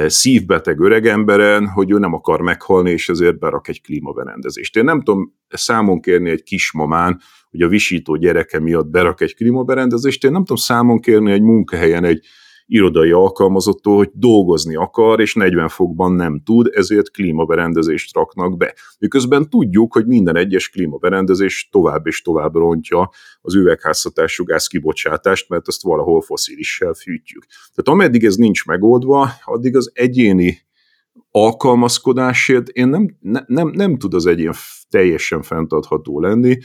[SPEAKER 2] szívbeteg öregemberen, hogy ő nem akar meghalni, és ezért berak egy klímaberendezést. Én nem tudom számon kérni egy kismamán, hogy a visító gyereke miatt berak egy klímaberendezést, én nem tudom számon kérni egy munkahelyen egy irodai alkalmazottól, hogy dolgozni akar, és 40 fokban nem tud, ezért klímaberendezést raknak be. Miközben tudjuk, hogy minden egyes klímaberendezés tovább és tovább rontja az üvegházhatású gáz kibocsátást, mert azt valahol foszilissel fűtjük. Tehát ameddig ez nincs megoldva, addig az egyéni alkalmazkodásért én nem, ne, nem, nem tud az egyén teljesen fenntartható lenni,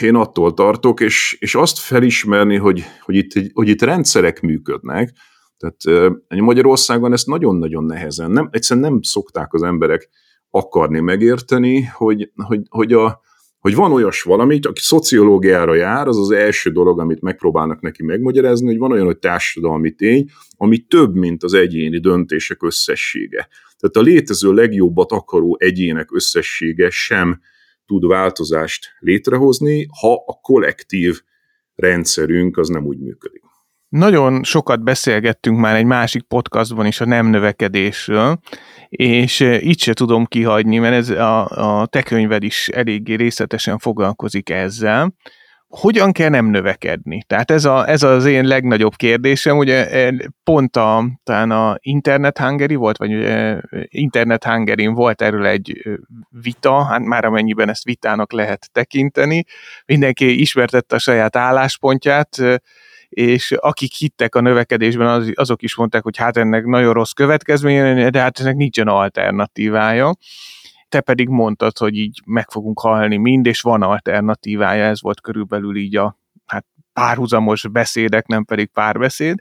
[SPEAKER 2] én attól tartok, és, és azt felismerni, hogy, hogy, itt, hogy itt rendszerek működnek, tehát Magyarországon ezt nagyon-nagyon nehezen, nem, egyszerűen nem szokták az emberek akarni megérteni, hogy, hogy, hogy, a, hogy van olyas valami, aki szociológiára jár, az az első dolog, amit megpróbálnak neki megmagyarázni, hogy van olyan, hogy társadalmi tény, ami több, mint az egyéni döntések összessége. Tehát a létező legjobbat akaró egyének összessége sem tud változást létrehozni, ha a kollektív rendszerünk az nem úgy működik.
[SPEAKER 1] Nagyon sokat beszélgettünk már egy másik podcastban is a nem növekedésről, és itt se tudom kihagyni, mert ez a, a te könyved is eléggé részletesen foglalkozik ezzel hogyan kell nem növekedni? Tehát ez, a, ez az én legnagyobb kérdésem, ugye e, pont a, talán a Internet Hungary volt, vagy ugye Internet hungary volt erről egy vita, hát már amennyiben ezt vitának lehet tekinteni, mindenki ismertette a saját álláspontját, és akik hittek a növekedésben, az, azok is mondták, hogy hát ennek nagyon rossz következménye, de hát ennek nincsen alternatívája te pedig mondtad, hogy így meg fogunk halni mind, és van alternatívája, ez volt körülbelül így a hát párhuzamos beszédek, nem pedig párbeszéd,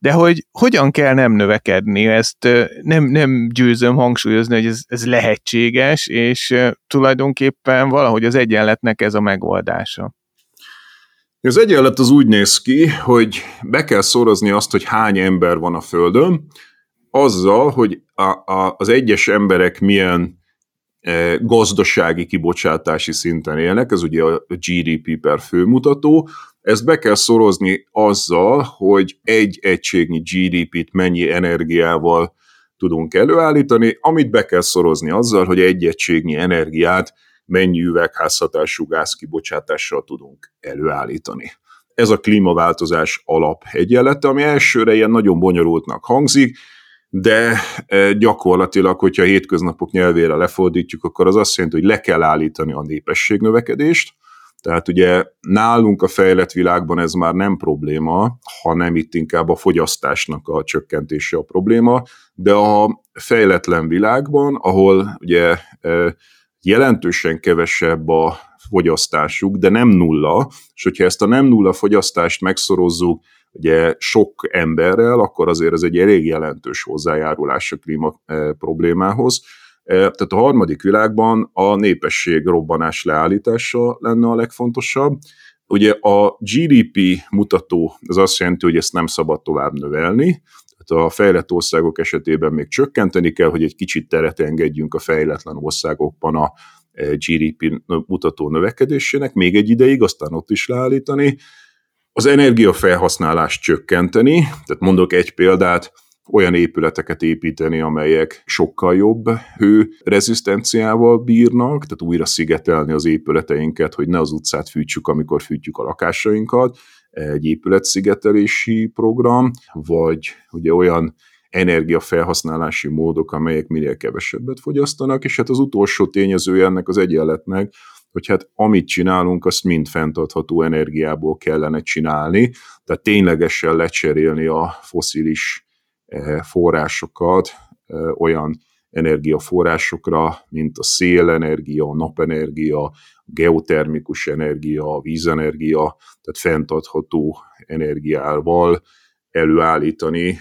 [SPEAKER 1] de hogy hogyan kell nem növekedni, ezt nem, nem győzöm hangsúlyozni, hogy ez, ez lehetséges, és tulajdonképpen valahogy az egyenletnek ez a megoldása.
[SPEAKER 2] Az egyenlet az úgy néz ki, hogy be kell szorozni azt, hogy hány ember van a Földön, azzal, hogy a, a, az egyes emberek milyen gazdasági kibocsátási szinten élnek, ez ugye a GDP per főmutató, ezt be kell szorozni azzal, hogy egy egységnyi GDP-t mennyi energiával tudunk előállítani, amit be kell szorozni azzal, hogy egy egységnyi energiát mennyi üvegházhatású gázkibocsátással tudunk előállítani. Ez a klímaváltozás alap egyenlete, ami elsőre ilyen nagyon bonyolultnak hangzik, de e, gyakorlatilag, hogyha a hétköznapok nyelvére lefordítjuk, akkor az azt jelenti, hogy le kell állítani a népességnövekedést, tehát ugye nálunk a fejlett világban ez már nem probléma, hanem itt inkább a fogyasztásnak a csökkentése a probléma, de a fejletlen világban, ahol ugye e, jelentősen kevesebb a fogyasztásuk, de nem nulla, és hogyha ezt a nem nulla fogyasztást megszorozzuk ugye sok emberrel, akkor azért ez egy elég jelentős hozzájárulás a klíma eh, problémához. Eh, tehát a harmadik világban a népesség robbanás leállítása lenne a legfontosabb. Ugye a GDP mutató, az azt jelenti, hogy ezt nem szabad tovább növelni, tehát a fejlett országok esetében még csökkenteni kell, hogy egy kicsit teret engedjünk a fejletlen országokban a GDP mutató növekedésének, még egy ideig, aztán ott is leállítani, az energiafelhasználást csökkenteni, tehát mondok egy példát, olyan épületeket építeni, amelyek sokkal jobb hőrezisztenciával bírnak, tehát újra szigetelni az épületeinket, hogy ne az utcát fűtsük, amikor fűtjük a lakásainkat, egy épületszigetelési program, vagy ugye olyan energiafelhasználási módok, amelyek minél kevesebbet fogyasztanak, és hát az utolsó tényezője ennek az egyenletnek, hogy hát amit csinálunk, azt mind fenntartható energiából kellene csinálni, tehát ténylegesen lecserélni a foszilis eh, forrásokat eh, olyan energiaforrásokra, mint a szélenergia, a napenergia, a geotermikus energia, a vízenergia, tehát fenntartható energiával előállítani,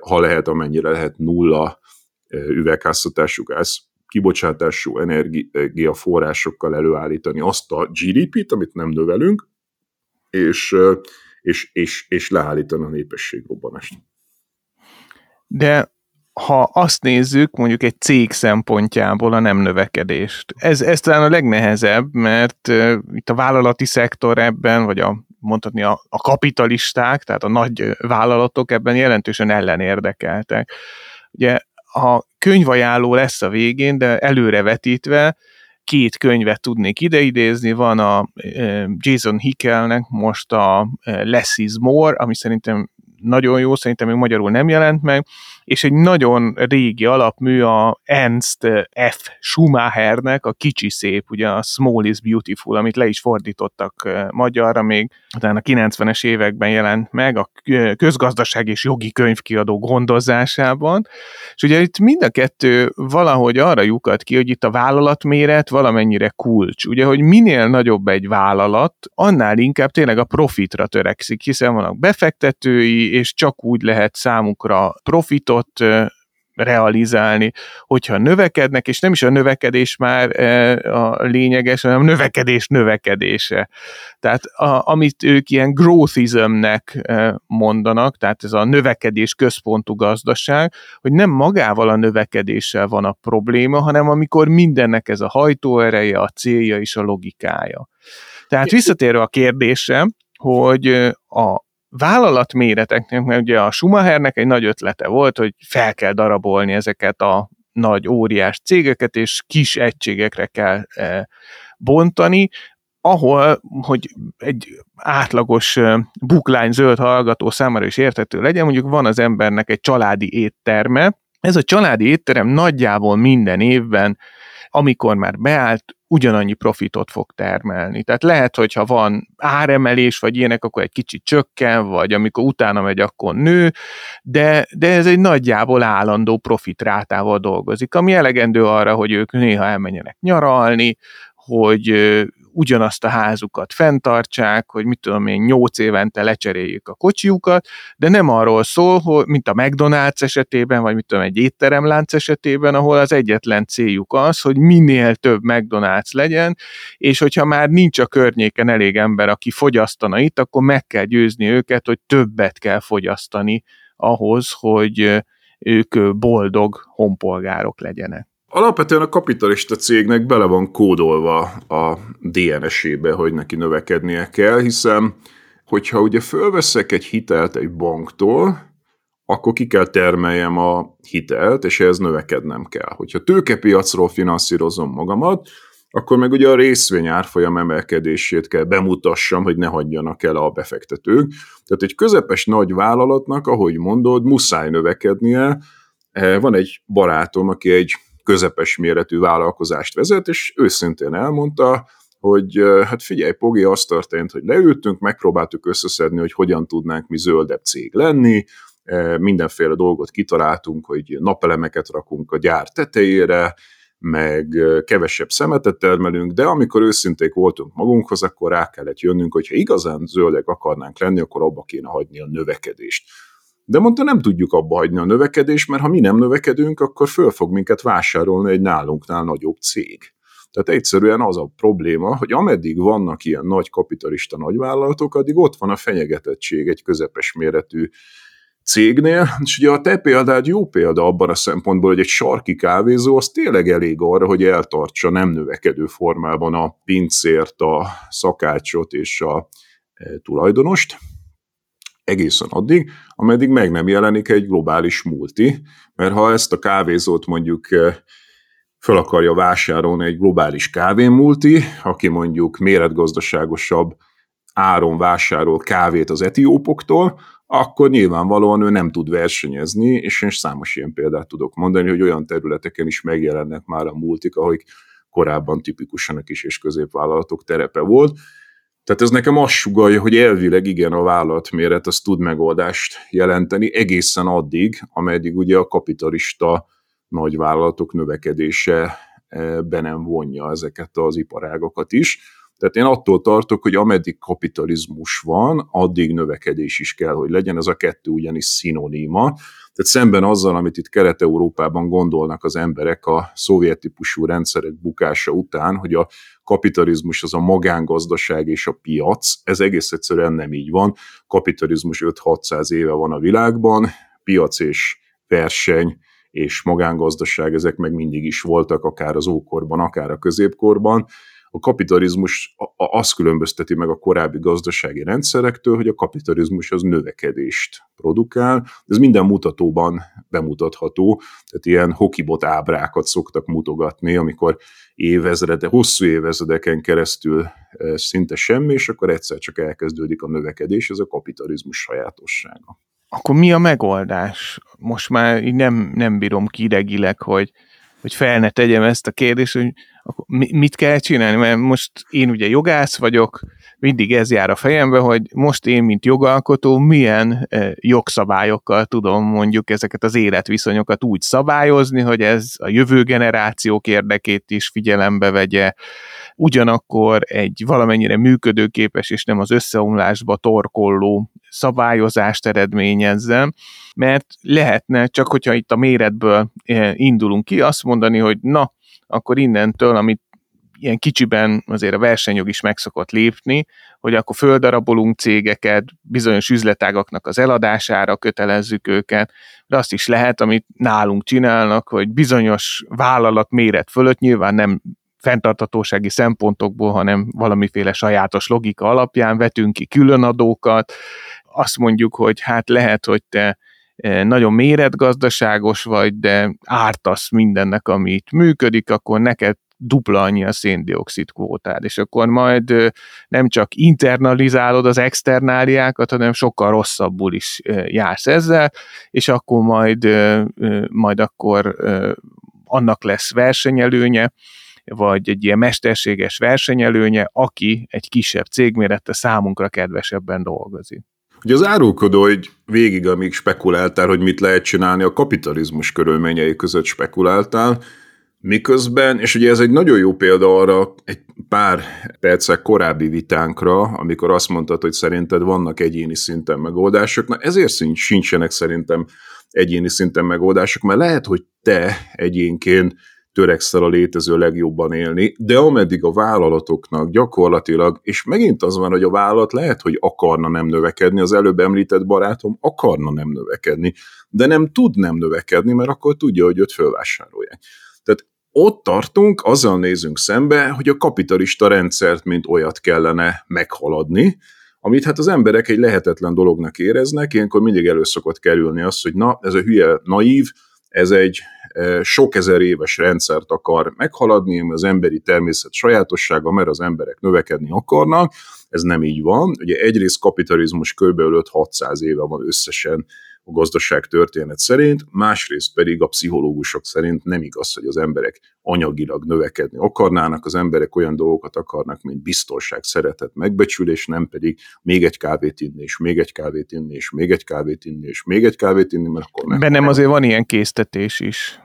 [SPEAKER 2] ha lehet, amennyire lehet nulla eh, üvegházhatású gáz kibocsátású energiaforrásokkal előállítani azt a GDP-t, amit nem növelünk, és, és, és, és leállítani a népességrobbanást.
[SPEAKER 1] De ha azt nézzük, mondjuk egy cég szempontjából a nem növekedést, ez, ez talán a legnehezebb, mert uh, itt a vállalati szektor ebben, vagy a mondhatni a, a kapitalisták, tehát a nagy vállalatok ebben jelentősen ellenérdekeltek. Ugye a könyvajánló lesz a végén, de előrevetítve két könyvet tudnék ideidézni, van a Jason Hickelnek most a Less is More, ami szerintem nagyon jó, szerintem még magyarul nem jelent meg, és egy nagyon régi alapmű a Ernst F. Schumachernek a Kicsi Szép, ugye a Small is Beautiful, amit le is fordítottak magyarra még, utána a 90-es években jelent meg a közgazdaság és jogi könyvkiadó gondozásában, és ugye itt mind a kettő valahogy arra lyukat ki, hogy itt a vállalatméret valamennyire kulcs. Ugye, hogy minél nagyobb egy vállalat, annál inkább tényleg a profitra törekszik, hiszen vannak befektetői, és csak úgy lehet számukra profitot realizálni, hogyha növekednek, és nem is a növekedés már a lényeges, hanem a növekedés növekedése. Tehát a, amit ők ilyen growthismnek mondanak, tehát ez a növekedés központú gazdaság, hogy nem magával a növekedéssel van a probléma, hanem amikor mindennek ez a hajtóereje, a célja és a logikája. Tehát visszatérve a kérdésre, hogy a vállalatméreteknek, mert ugye a Schumachernek egy nagy ötlete volt, hogy fel kell darabolni ezeket a nagy, óriás cégeket, és kis egységekre kell e, bontani, ahol, hogy egy átlagos e, buklány zöld hallgató számára is értető legyen, mondjuk van az embernek egy családi étterme, ez a családi étterem nagyjából minden évben, amikor már beállt, ugyanannyi profitot fog termelni. Tehát lehet, hogyha van áremelés, vagy ilyenek, akkor egy kicsit csökken, vagy amikor utána megy, akkor nő, de, de ez egy nagyjából állandó profitrátával dolgozik, ami elegendő arra, hogy ők néha elmenjenek nyaralni, hogy ugyanazt a házukat fenntartsák, hogy mit tudom én, nyolc évente lecseréljék a kocsiukat, de nem arról szól, hogy, mint a McDonald's esetében, vagy mit tudom, egy étteremlánc esetében, ahol az egyetlen céljuk az, hogy minél több McDonald's legyen, és hogyha már nincs a környéken elég ember, aki fogyasztana itt, akkor meg kell győzni őket, hogy többet kell fogyasztani ahhoz, hogy ők boldog honpolgárok legyenek
[SPEAKER 2] alapvetően a kapitalista cégnek bele van kódolva a DNS-ébe, hogy neki növekednie kell, hiszen hogyha ugye fölveszek egy hitelt egy banktól, akkor ki kell termeljem a hitelt, és ehhez növekednem kell. Hogyha tőkepiacról finanszírozom magamat, akkor meg ugye a részvény árfolyam emelkedését kell bemutassam, hogy ne hagyjanak el a befektetők. Tehát egy közepes nagy vállalatnak, ahogy mondod, muszáj növekednie. Van egy barátom, aki egy közepes méretű vállalkozást vezet, és őszintén elmondta, hogy hát figyelj, Pogi, az történt, hogy leültünk, megpróbáltuk összeszedni, hogy hogyan tudnánk mi zöldebb cég lenni, mindenféle dolgot kitaláltunk, hogy napelemeket rakunk a gyár tetejére, meg kevesebb szemetet termelünk, de amikor őszinték voltunk magunkhoz, akkor rá kellett jönnünk, hogy ha igazán zöldek akarnánk lenni, akkor abba kéne hagyni a növekedést. De mondta, nem tudjuk abba hagyni a növekedést, mert ha mi nem növekedünk, akkor föl fog minket vásárolni egy nálunknál nagyobb cég. Tehát egyszerűen az a probléma, hogy ameddig vannak ilyen nagy kapitalista nagyvállalatok, addig ott van a fenyegetettség egy közepes méretű cégnél, és ugye a te példád jó példa abban a szempontból, hogy egy sarki kávézó az tényleg elég arra, hogy eltartsa nem növekedő formában a pincért, a szakácsot és a e, tulajdonost, egészen addig, ameddig meg nem jelenik egy globális multi, mert ha ezt a kávézót mondjuk eh, fel akarja vásárolni egy globális kávémulti, aki mondjuk méretgazdaságosabb áron vásárol kávét az etiópoktól, akkor nyilvánvalóan ő nem tud versenyezni, és én számos ilyen példát tudok mondani, hogy olyan területeken is megjelennek már a multik, ahoik korábban tipikusan a kis és középvállalatok terepe volt, tehát ez nekem azt sugalja, hogy elvileg igen, a vállalatméret az tud megoldást jelenteni egészen addig, ameddig ugye a kapitalista nagyvállalatok növekedése eh, be nem vonja ezeket az iparágokat is. Tehát én attól tartok, hogy ameddig kapitalizmus van, addig növekedés is kell, hogy legyen. Ez a kettő ugyanis szinoníma. Tehát szemben azzal, amit itt Kelet-Európában gondolnak az emberek a szovjet típusú rendszerek bukása után, hogy a kapitalizmus az a magángazdaság és a piac, ez egész egyszerűen nem így van. Kapitalizmus 5-600 éve van a világban, piac és verseny és magángazdaság, ezek meg mindig is voltak, akár az ókorban, akár a középkorban a kapitalizmus azt különbözteti meg a korábbi gazdasági rendszerektől, hogy a kapitalizmus az növekedést produkál. Ez minden mutatóban bemutatható, tehát ilyen hokibot ábrákat szoktak mutogatni, amikor évezrede, hosszú évezredeken keresztül szinte semmi, és akkor egyszer csak elkezdődik a növekedés, ez a kapitalizmus sajátossága.
[SPEAKER 1] akkor mi a megoldás? Most már így nem, nem bírom kiregileg, hogy, hogy fel ne tegyem ezt a kérdést, hogy akkor mit kell csinálni, mert most én ugye jogász vagyok, mindig ez jár a fejembe, hogy most én, mint jogalkotó, milyen eh, jogszabályokkal tudom mondjuk ezeket az életviszonyokat úgy szabályozni, hogy ez a jövő generációk érdekét is figyelembe vegye, ugyanakkor egy valamennyire működőképes és nem az összeomlásba torkolló szabályozást eredményezzen, mert lehetne, csak hogyha itt a méretből eh, indulunk ki, azt mondani, hogy na, akkor innentől, amit ilyen kicsiben azért a versenyjog is meg szokott lépni, hogy akkor földarabolunk cégeket, bizonyos üzletágaknak az eladására kötelezzük őket, de azt is lehet, amit nálunk csinálnak, hogy bizonyos vállalat méret fölött nyilván nem fenntartatósági szempontokból, hanem valamiféle sajátos logika alapján vetünk ki különadókat, azt mondjuk, hogy hát lehet, hogy te nagyon méretgazdaságos vagy, de ártasz mindennek, amit működik, akkor neked dupla annyi a széndiokszid kvótád, és akkor majd nem csak internalizálod az externáliákat, hanem sokkal rosszabbul is jársz ezzel, és akkor majd, majd akkor annak lesz versenyelőnye, vagy egy ilyen mesterséges versenyelőnye, aki egy kisebb cégmérete számunkra kedvesebben dolgozik.
[SPEAKER 2] Ugye az árulkodó, hogy végig, amíg spekuláltál, hogy mit lehet csinálni, a kapitalizmus körülményei között spekuláltál, Miközben, és ugye ez egy nagyon jó példa arra, egy pár percek korábbi vitánkra, amikor azt mondtad, hogy szerinted vannak egyéni szinten megoldások, na ezért sincsenek szerintem egyéni szinten megoldások, mert lehet, hogy te egyénként törekszel a létező legjobban élni, de ameddig a vállalatoknak gyakorlatilag, és megint az van, hogy a vállalat lehet, hogy akarna nem növekedni, az előbb említett barátom akarna nem növekedni, de nem tud nem növekedni, mert akkor tudja, hogy őt fölvásárolják. Tehát ott tartunk, azzal nézünk szembe, hogy a kapitalista rendszert, mint olyat kellene meghaladni, amit hát az emberek egy lehetetlen dolognak éreznek, ilyenkor mindig elő szokott kerülni az, hogy na, ez a hülye naív, ez egy sok ezer éves rendszert akar meghaladni, ami az emberi természet sajátossága, mert az emberek növekedni akarnak, ez nem így van. Ugye egyrészt kapitalizmus kb. 5-600 éve van összesen a gazdaság történet szerint, másrészt pedig a pszichológusok szerint nem igaz, hogy az emberek anyagilag növekedni akarnának, az emberek olyan dolgokat akarnak, mint biztonság, szeretet, megbecsülés, nem pedig még egy kávét inni, és még egy kávét inni, és még egy kávét inni, és még egy kávét inni, mert akkor
[SPEAKER 1] meg. Bennem azért van ilyen késztetés is.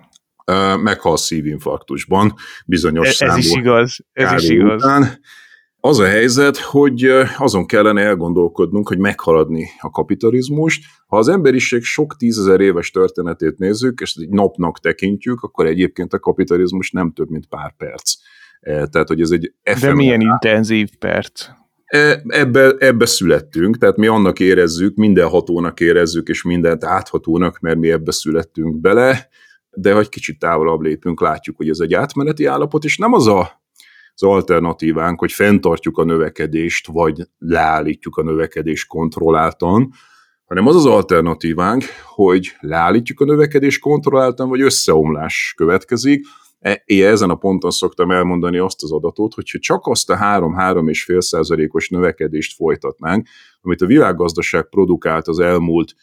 [SPEAKER 2] Meghal szívinfarktusban bizonyos
[SPEAKER 1] ez, ez is igaz, ez is igaz. Után.
[SPEAKER 2] Az a helyzet, hogy azon kellene elgondolkodnunk, hogy meghaladni a kapitalizmust. Ha az emberiség sok tízezer éves történetét nézzük, és egy napnak tekintjük, akkor egyébként a kapitalizmus nem több, mint pár perc. E, tehát, hogy ez egy
[SPEAKER 1] De milyen intenzív perc?
[SPEAKER 2] E, ebbe, ebbe születtünk, tehát mi annak érezzük, minden hatónak érezzük, és mindent áthatónak, mert mi ebbe születtünk bele, de ha egy kicsit távolabb lépünk, látjuk, hogy ez egy átmeneti állapot, és nem az a az alternatívánk, hogy fenntartjuk a növekedést, vagy leállítjuk a növekedést kontrolláltan, hanem az az alternatívánk, hogy leállítjuk a növekedést kontrolláltan, vagy összeomlás következik. E, én ezen a ponton szoktam elmondani azt az adatot, hogyha csak azt a 3-3,5 százalékos növekedést folytatnánk, amit a világgazdaság produkált az elmúlt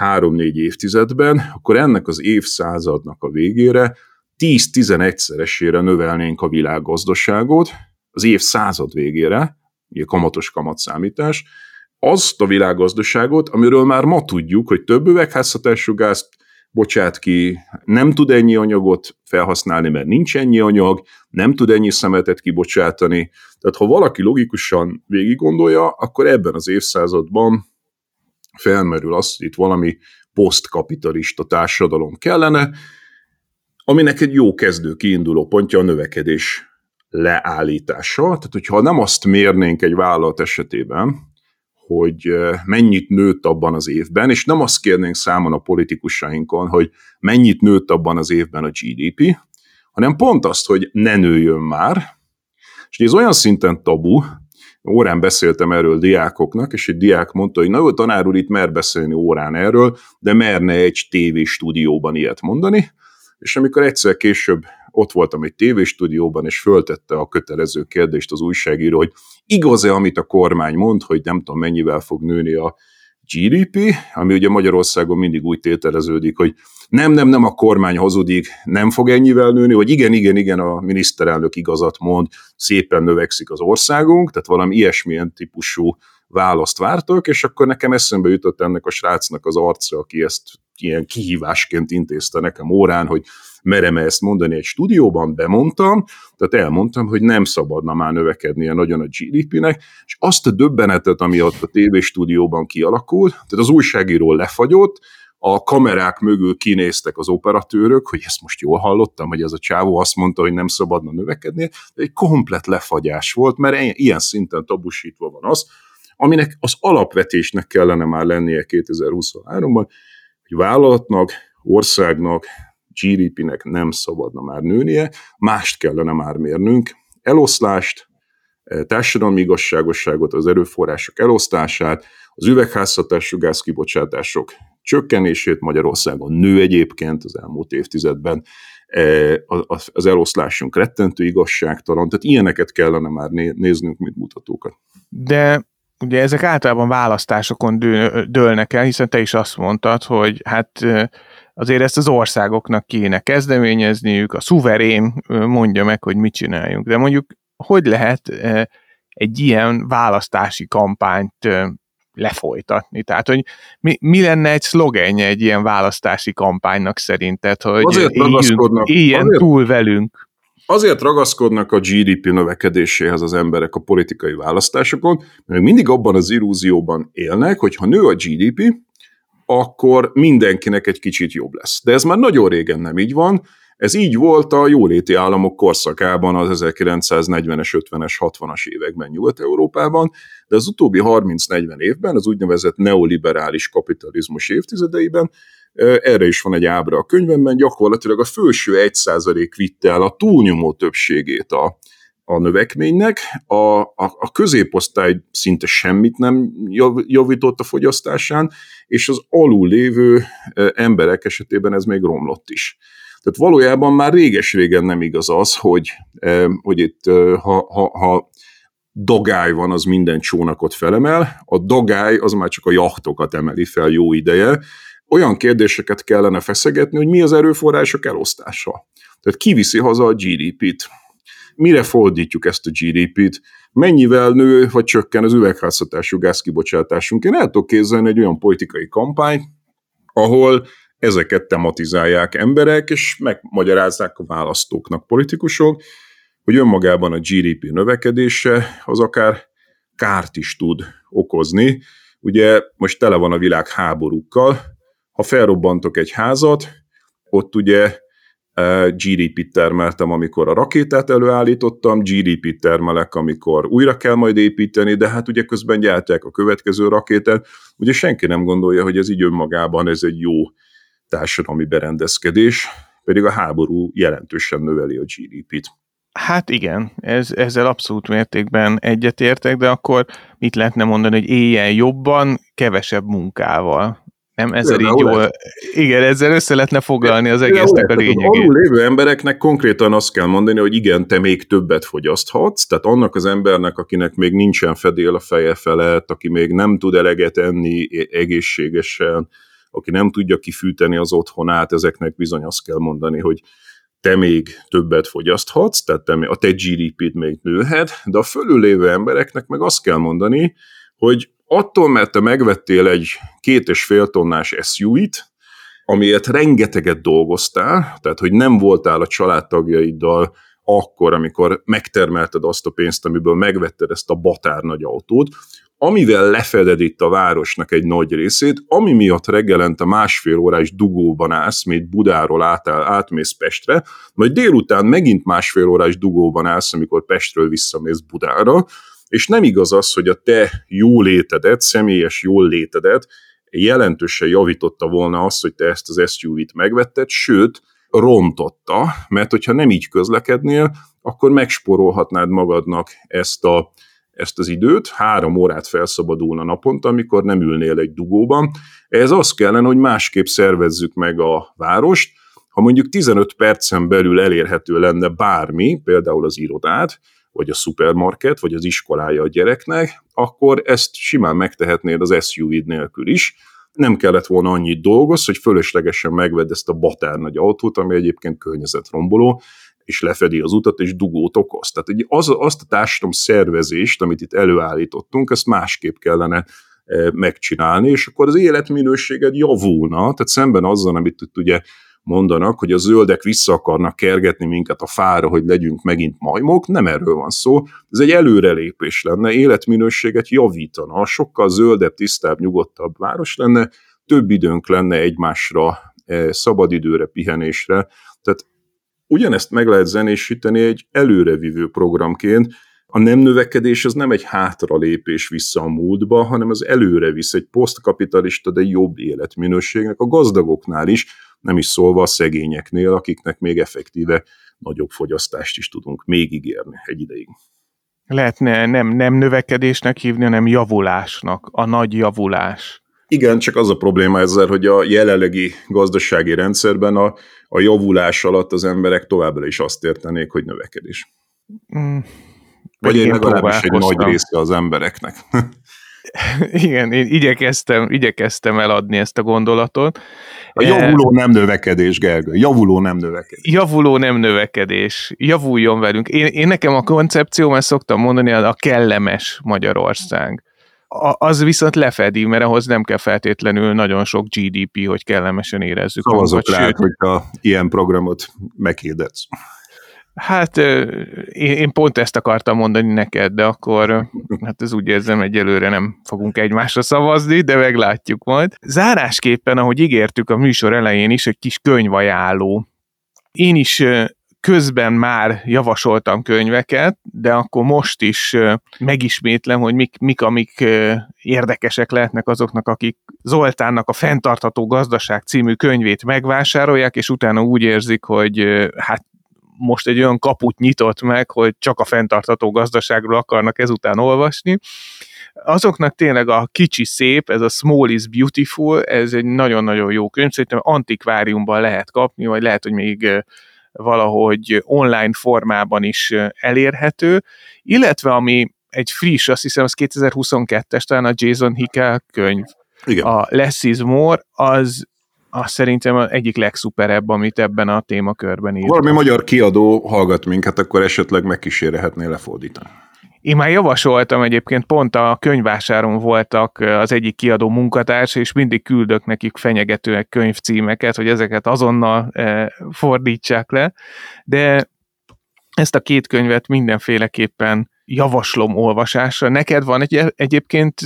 [SPEAKER 2] 3-4 évtizedben, akkor ennek az évszázadnak a végére 10-11-szeresére növelnénk a világgazdaságot az év század végére, ugye kamatos kamatszámítás, azt a világgazdaságot, amiről már ma tudjuk, hogy több üvegházhatású gázt bocsát ki, nem tud ennyi anyagot felhasználni, mert nincs ennyi anyag, nem tud ennyi szemetet kibocsátani. Tehát ha valaki logikusan végig gondolja, akkor ebben az évszázadban felmerül az, hogy itt valami posztkapitalista társadalom kellene, aminek egy jó kezdő kiinduló pontja a növekedés leállítása. Tehát, hogyha nem azt mérnénk egy vállalat esetében, hogy mennyit nőtt abban az évben, és nem azt kérnénk számon a politikusainkon, hogy mennyit nőtt abban az évben a GDP, hanem pont azt, hogy ne nőjön már. És ez olyan szinten tabu, órán beszéltem erről diákoknak, és egy diák mondta, hogy na jó, tanár úr itt mer beszélni órán erről, de merne egy tévéstúdióban ilyet mondani, és amikor egyszer később ott voltam egy tévéstúdióban, és föltette a kötelező kérdést az újságíró, hogy igaz-e, amit a kormány mond, hogy nem tudom mennyivel fog nőni a GDP, ami ugye Magyarországon mindig úgy tételeződik, hogy nem, nem, nem a kormány hazudik, nem fog ennyivel nőni, vagy igen, igen, igen, a miniszterelnök igazat mond, szépen növekszik az országunk, tehát valami ilyesmilyen típusú választ vártak, és akkor nekem eszembe jutott ennek a srácnak az arca, aki ezt ilyen kihívásként intézte nekem órán, hogy merem ezt mondani egy stúdióban, bemondtam, tehát elmondtam, hogy nem szabadna már növekednie nagyon a GDP-nek, és azt a döbbenetet, ami ott a tévéstúdióban kialakult, tehát az újságíró lefagyott, a kamerák mögül kinéztek az operatőrök, hogy ezt most jól hallottam, hogy ez a csávó azt mondta, hogy nem szabadna növekedni, egy komplet lefagyás volt, mert ilyen szinten tabusítva van az, aminek az alapvetésnek kellene már lennie 2023-ban, hogy vállalatnak, országnak, GDP-nek nem szabadna már nőnie, mást kellene már mérnünk, eloszlást, eh, társadalmi igazságosságot, az erőforrások elosztását, az üvegházhatású gázkibocsátások csökkenését Magyarországon nő egyébként az elmúlt évtizedben, eh, az eloszlásunk rettentő igazságtalan, tehát ilyeneket kellene már néznünk, mint mutatókat.
[SPEAKER 1] De ugye ezek általában választásokon dőlnek el, hiszen te is azt mondtad, hogy hát azért ezt az országoknak kéne kezdeményezniük, a szuverén mondja meg, hogy mit csináljunk. De mondjuk hogy lehet egy ilyen választási kampányt lefolytatni. Tehát, hogy mi, mi lenne egy szlogenje egy ilyen választási kampánynak szerinted, hogy azért éljünk, éljen azért, túl velünk?
[SPEAKER 2] Azért ragaszkodnak a GDP növekedéséhez az emberek a politikai választásokon, mert mindig abban az illúzióban élnek, hogy ha nő a GDP, akkor mindenkinek egy kicsit jobb lesz. De ez már nagyon régen nem így van, ez így volt a jóléti államok korszakában az 1940-es, 50-es, 60-as években Nyugat-Európában, de az utóbbi 30-40 évben, az úgynevezett neoliberális kapitalizmus évtizedeiben erre is van egy ábra a könyvemben, gyakorlatilag a felső 1% vitte el a túlnyomó többségét a, a növekménynek, a, a, a középosztály szinte semmit nem javított a fogyasztásán, és az alul lévő emberek esetében ez még romlott is. Tehát valójában már réges-régen nem igaz az, hogy, hogy itt ha, ha, ha dagály van, az minden csónakot felemel, a dagály az már csak a jachtokat emeli fel jó ideje, olyan kérdéseket kellene feszegetni, hogy mi az erőforrások elosztása. Tehát ki viszi haza a GDP-t? Mire fordítjuk ezt a GDP-t? Mennyivel nő vagy csökken az üvegházhatású gázkibocsátásunk? Én el tudok képzelni egy olyan politikai kampányt, ahol ezeket tematizálják emberek, és megmagyarázzák a választóknak politikusok, hogy önmagában a GDP növekedése az akár kárt is tud okozni. Ugye most tele van a világ háborúkkal, ha felrobbantok egy házat, ott ugye e, GDP-t termeltem, amikor a rakétát előállítottam, GDP-t termelek, amikor újra kell majd építeni, de hát ugye közben gyártják a következő rakétát. Ugye senki nem gondolja, hogy ez így önmagában ez egy jó társadalmi berendezkedés, pedig a háború jelentősen növeli a GDP-t.
[SPEAKER 1] Hát igen, ez, ezzel abszolút mértékben egyetértek, de akkor mit lehetne mondani, hogy éljen jobban, kevesebb munkával? Nem, ezzel így jól, igen, ezzel össze lehetne foglalni az egésznek a lényegét.
[SPEAKER 2] Alul lévő embereknek konkrétan azt kell mondani, hogy igen, te még többet fogyaszthatsz, tehát annak az embernek, akinek még nincsen fedél a feje felett, aki még nem tud eleget enni egészségesen, aki nem tudja kifűteni az otthonát, ezeknek bizony azt kell mondani, hogy te még többet fogyaszthatsz, tehát te, a te GDP-t még nőhet, de a fölülévő embereknek meg azt kell mondani, hogy attól, mert te megvettél egy két és fél tonnás SUV-t, amiért rengeteget dolgoztál, tehát hogy nem voltál a családtagjaiddal akkor, amikor megtermelted azt a pénzt, amiből megvetted ezt a batár nagy autót, amivel lefeded itt a városnak egy nagy részét, ami miatt reggelente másfél órás dugóban állsz, még Budáról átáll, átmész Pestre, majd délután megint másfél órás dugóban állsz, amikor Pestről visszamész Budára, és nem igaz az, hogy a te jólétedet, személyes jólétedet jelentősen javította volna azt, hogy te ezt az SUV-t megvetted, sőt, rontotta, mert hogyha nem így közlekednél, akkor megsporolhatnád magadnak ezt a ezt az időt, három órát felszabadulna naponta, amikor nem ülnél egy dugóban. Ez az kellene, hogy másképp szervezzük meg a várost, ha mondjuk 15 percen belül elérhető lenne bármi, például az irodát, vagy a szupermarket, vagy az iskolája a gyereknek, akkor ezt simán megtehetnéd az SUV-d nélkül is. Nem kellett volna annyit dolgoz, hogy fölöslegesen megvedd ezt a batár nagy autót, ami egyébként környezetromboló, és lefedi az utat, és dugót okoz. Tehát az, azt a társadalom szervezést, amit itt előállítottunk, ezt másképp kellene e, megcsinálni, és akkor az életminőséged javulna, tehát szemben azzal, amit itt ugye mondanak, hogy a zöldek vissza akarnak kergetni minket a fára, hogy legyünk megint majmok, nem erről van szó. Ez egy előrelépés lenne, életminőséget javítana, sokkal zöldebb, tisztább, nyugodtabb város lenne, több időnk lenne egymásra, e, szabadidőre, pihenésre. Tehát ugyanezt meg lehet zenésíteni egy előrevívő programként, a nem növekedés az nem egy hátralépés vissza a múltba, hanem az előre visz egy posztkapitalista, de jobb életminőségnek a gazdagoknál is, nem is szólva a szegényeknél, akiknek még effektíve nagyobb fogyasztást is tudunk még ígérni egy ideig.
[SPEAKER 1] Lehetne nem, nem növekedésnek hívni, hanem javulásnak, a nagy javulás.
[SPEAKER 2] Igen, csak az a probléma ezzel, hogy a jelenlegi gazdasági rendszerben a, a javulás alatt az emberek továbbra is azt értenék, hogy növekedés. Mm, Vagy én legalábbis egy nagy része az embereknek.
[SPEAKER 1] Igen, én igyekeztem, igyekeztem eladni ezt a gondolatot.
[SPEAKER 2] A javuló nem növekedés, Gergő. Javuló nem növekedés.
[SPEAKER 1] Javuló nem növekedés. Javuljon velünk. Én, én nekem a koncepció, ezt szoktam mondani, a kellemes Magyarország. A, az viszont lefedi, mert ahhoz nem kell feltétlenül nagyon sok GDP, hogy kellemesen érezzük.
[SPEAKER 2] Szavazok rá, hogyha ilyen programot meghirdetsz.
[SPEAKER 1] Hát én pont ezt akartam mondani neked, de akkor hát ez úgy érzem, egyelőre nem fogunk egymásra szavazni, de meglátjuk majd. Zárásképpen, ahogy ígértük a műsor elején is, egy kis könyvajánló. Én is közben már javasoltam könyveket, de akkor most is megismétlem, hogy mik, mik amik érdekesek lehetnek azoknak, akik Zoltánnak a Fentartató Gazdaság című könyvét megvásárolják, és utána úgy érzik, hogy hát most egy olyan kaput nyitott meg, hogy csak a fenntartató gazdaságról akarnak ezután olvasni. Azoknak tényleg a kicsi szép, ez a Small is Beautiful, ez egy nagyon-nagyon jó könyv, szerintem antikváriumban lehet kapni, vagy lehet, hogy még valahogy online formában is elérhető, illetve ami egy friss, azt hiszem az 2022-es, talán a Jason Hickel könyv, Igen. a Less is More, az az szerintem az egyik legszuperebb, amit ebben a témakörben írt.
[SPEAKER 2] Valami magyar kiadó hallgat minket, akkor esetleg megkísérhetné lefordítani.
[SPEAKER 1] Én már javasoltam egyébként, pont a könyvásáron voltak az egyik kiadó munkatársa, és mindig küldök nekik fenyegetőek könyvcímeket, hogy ezeket azonnal fordítsák le, de ezt a két könyvet mindenféleképpen javaslom olvasásra. Neked van egy, egyébként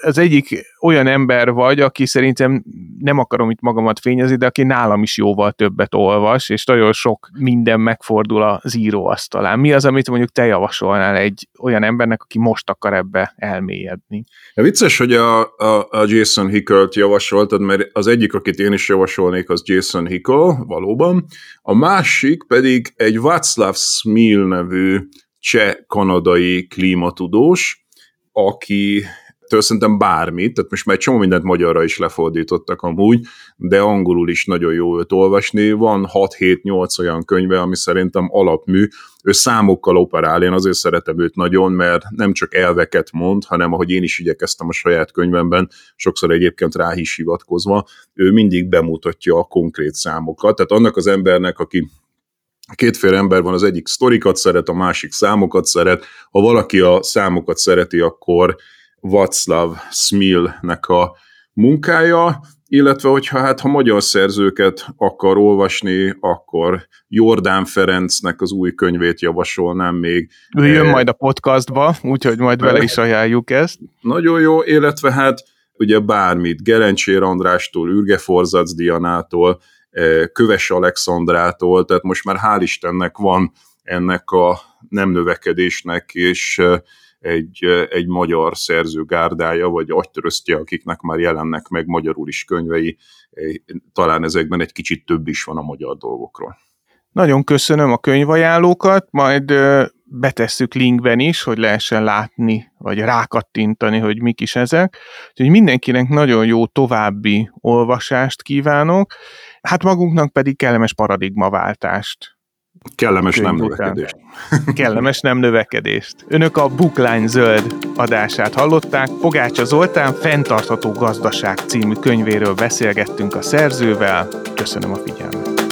[SPEAKER 1] az egyik olyan ember vagy, aki szerintem nem akarom itt magamat fényezni, de aki nálam is jóval többet olvas, és nagyon sok minden megfordul az íróasztalán. Mi az, amit mondjuk te javasolnál egy olyan embernek, aki most akar ebbe elmélyedni?
[SPEAKER 2] Ja, vicces, hogy a, a, a Jason Hickelt javasoltad, mert az egyik, akit én is javasolnék, az Jason Hickel, valóban. A másik pedig egy Václav Smil nevű cseh-kanadai klímatudós, aki től szerintem bármit, tehát most már csomó mindent magyarra is lefordítottak amúgy, de angolul is nagyon jó őt olvasni. Van 6-7-8 olyan könyve, ami szerintem alapmű. Ő számokkal operál, én azért szeretem őt nagyon, mert nem csak elveket mond, hanem ahogy én is igyekeztem a saját könyvemben, sokszor egyébként rá is hivatkozva, ő mindig bemutatja a konkrét számokat. Tehát annak az embernek, aki kétféle ember van, az egyik sztorikat szeret, a másik számokat szeret. Ha valaki a számokat szereti, akkor Václav Smilnek a munkája, illetve hogyha hát ha magyar szerzőket akar olvasni, akkor Jordán Ferencnek az új könyvét javasolnám még.
[SPEAKER 1] Ő jön e, majd a podcastba, úgyhogy majd vele is ajánljuk ezt.
[SPEAKER 2] Nagyon jó, illetve hát ugye bármit, Gerencsér Andrástól, Ürge Forzac Dianától, Köves Alexandrától, tehát most már hál' Istennek van ennek a nem növekedésnek, és egy, egy magyar szerző gárdája, vagy agytöröztje, akiknek már jelennek meg magyarul is könyvei, talán ezekben egy kicsit több is van a magyar dolgokról.
[SPEAKER 1] Nagyon köszönöm a könyvajánlókat, majd betesszük linkben is, hogy lehessen látni, vagy rákattintani, hogy mik is ezek. Úgyhogy mindenkinek nagyon jó további olvasást kívánok, hát magunknak pedig kellemes paradigmaváltást.
[SPEAKER 2] Kellemes nem növekedést.
[SPEAKER 1] Kellemes nem növekedést. Önök a Bookline zöld adását hallották. Pogácsa Zoltán fenntartható gazdaság című könyvéről beszélgettünk a szerzővel. Köszönöm a figyelmet.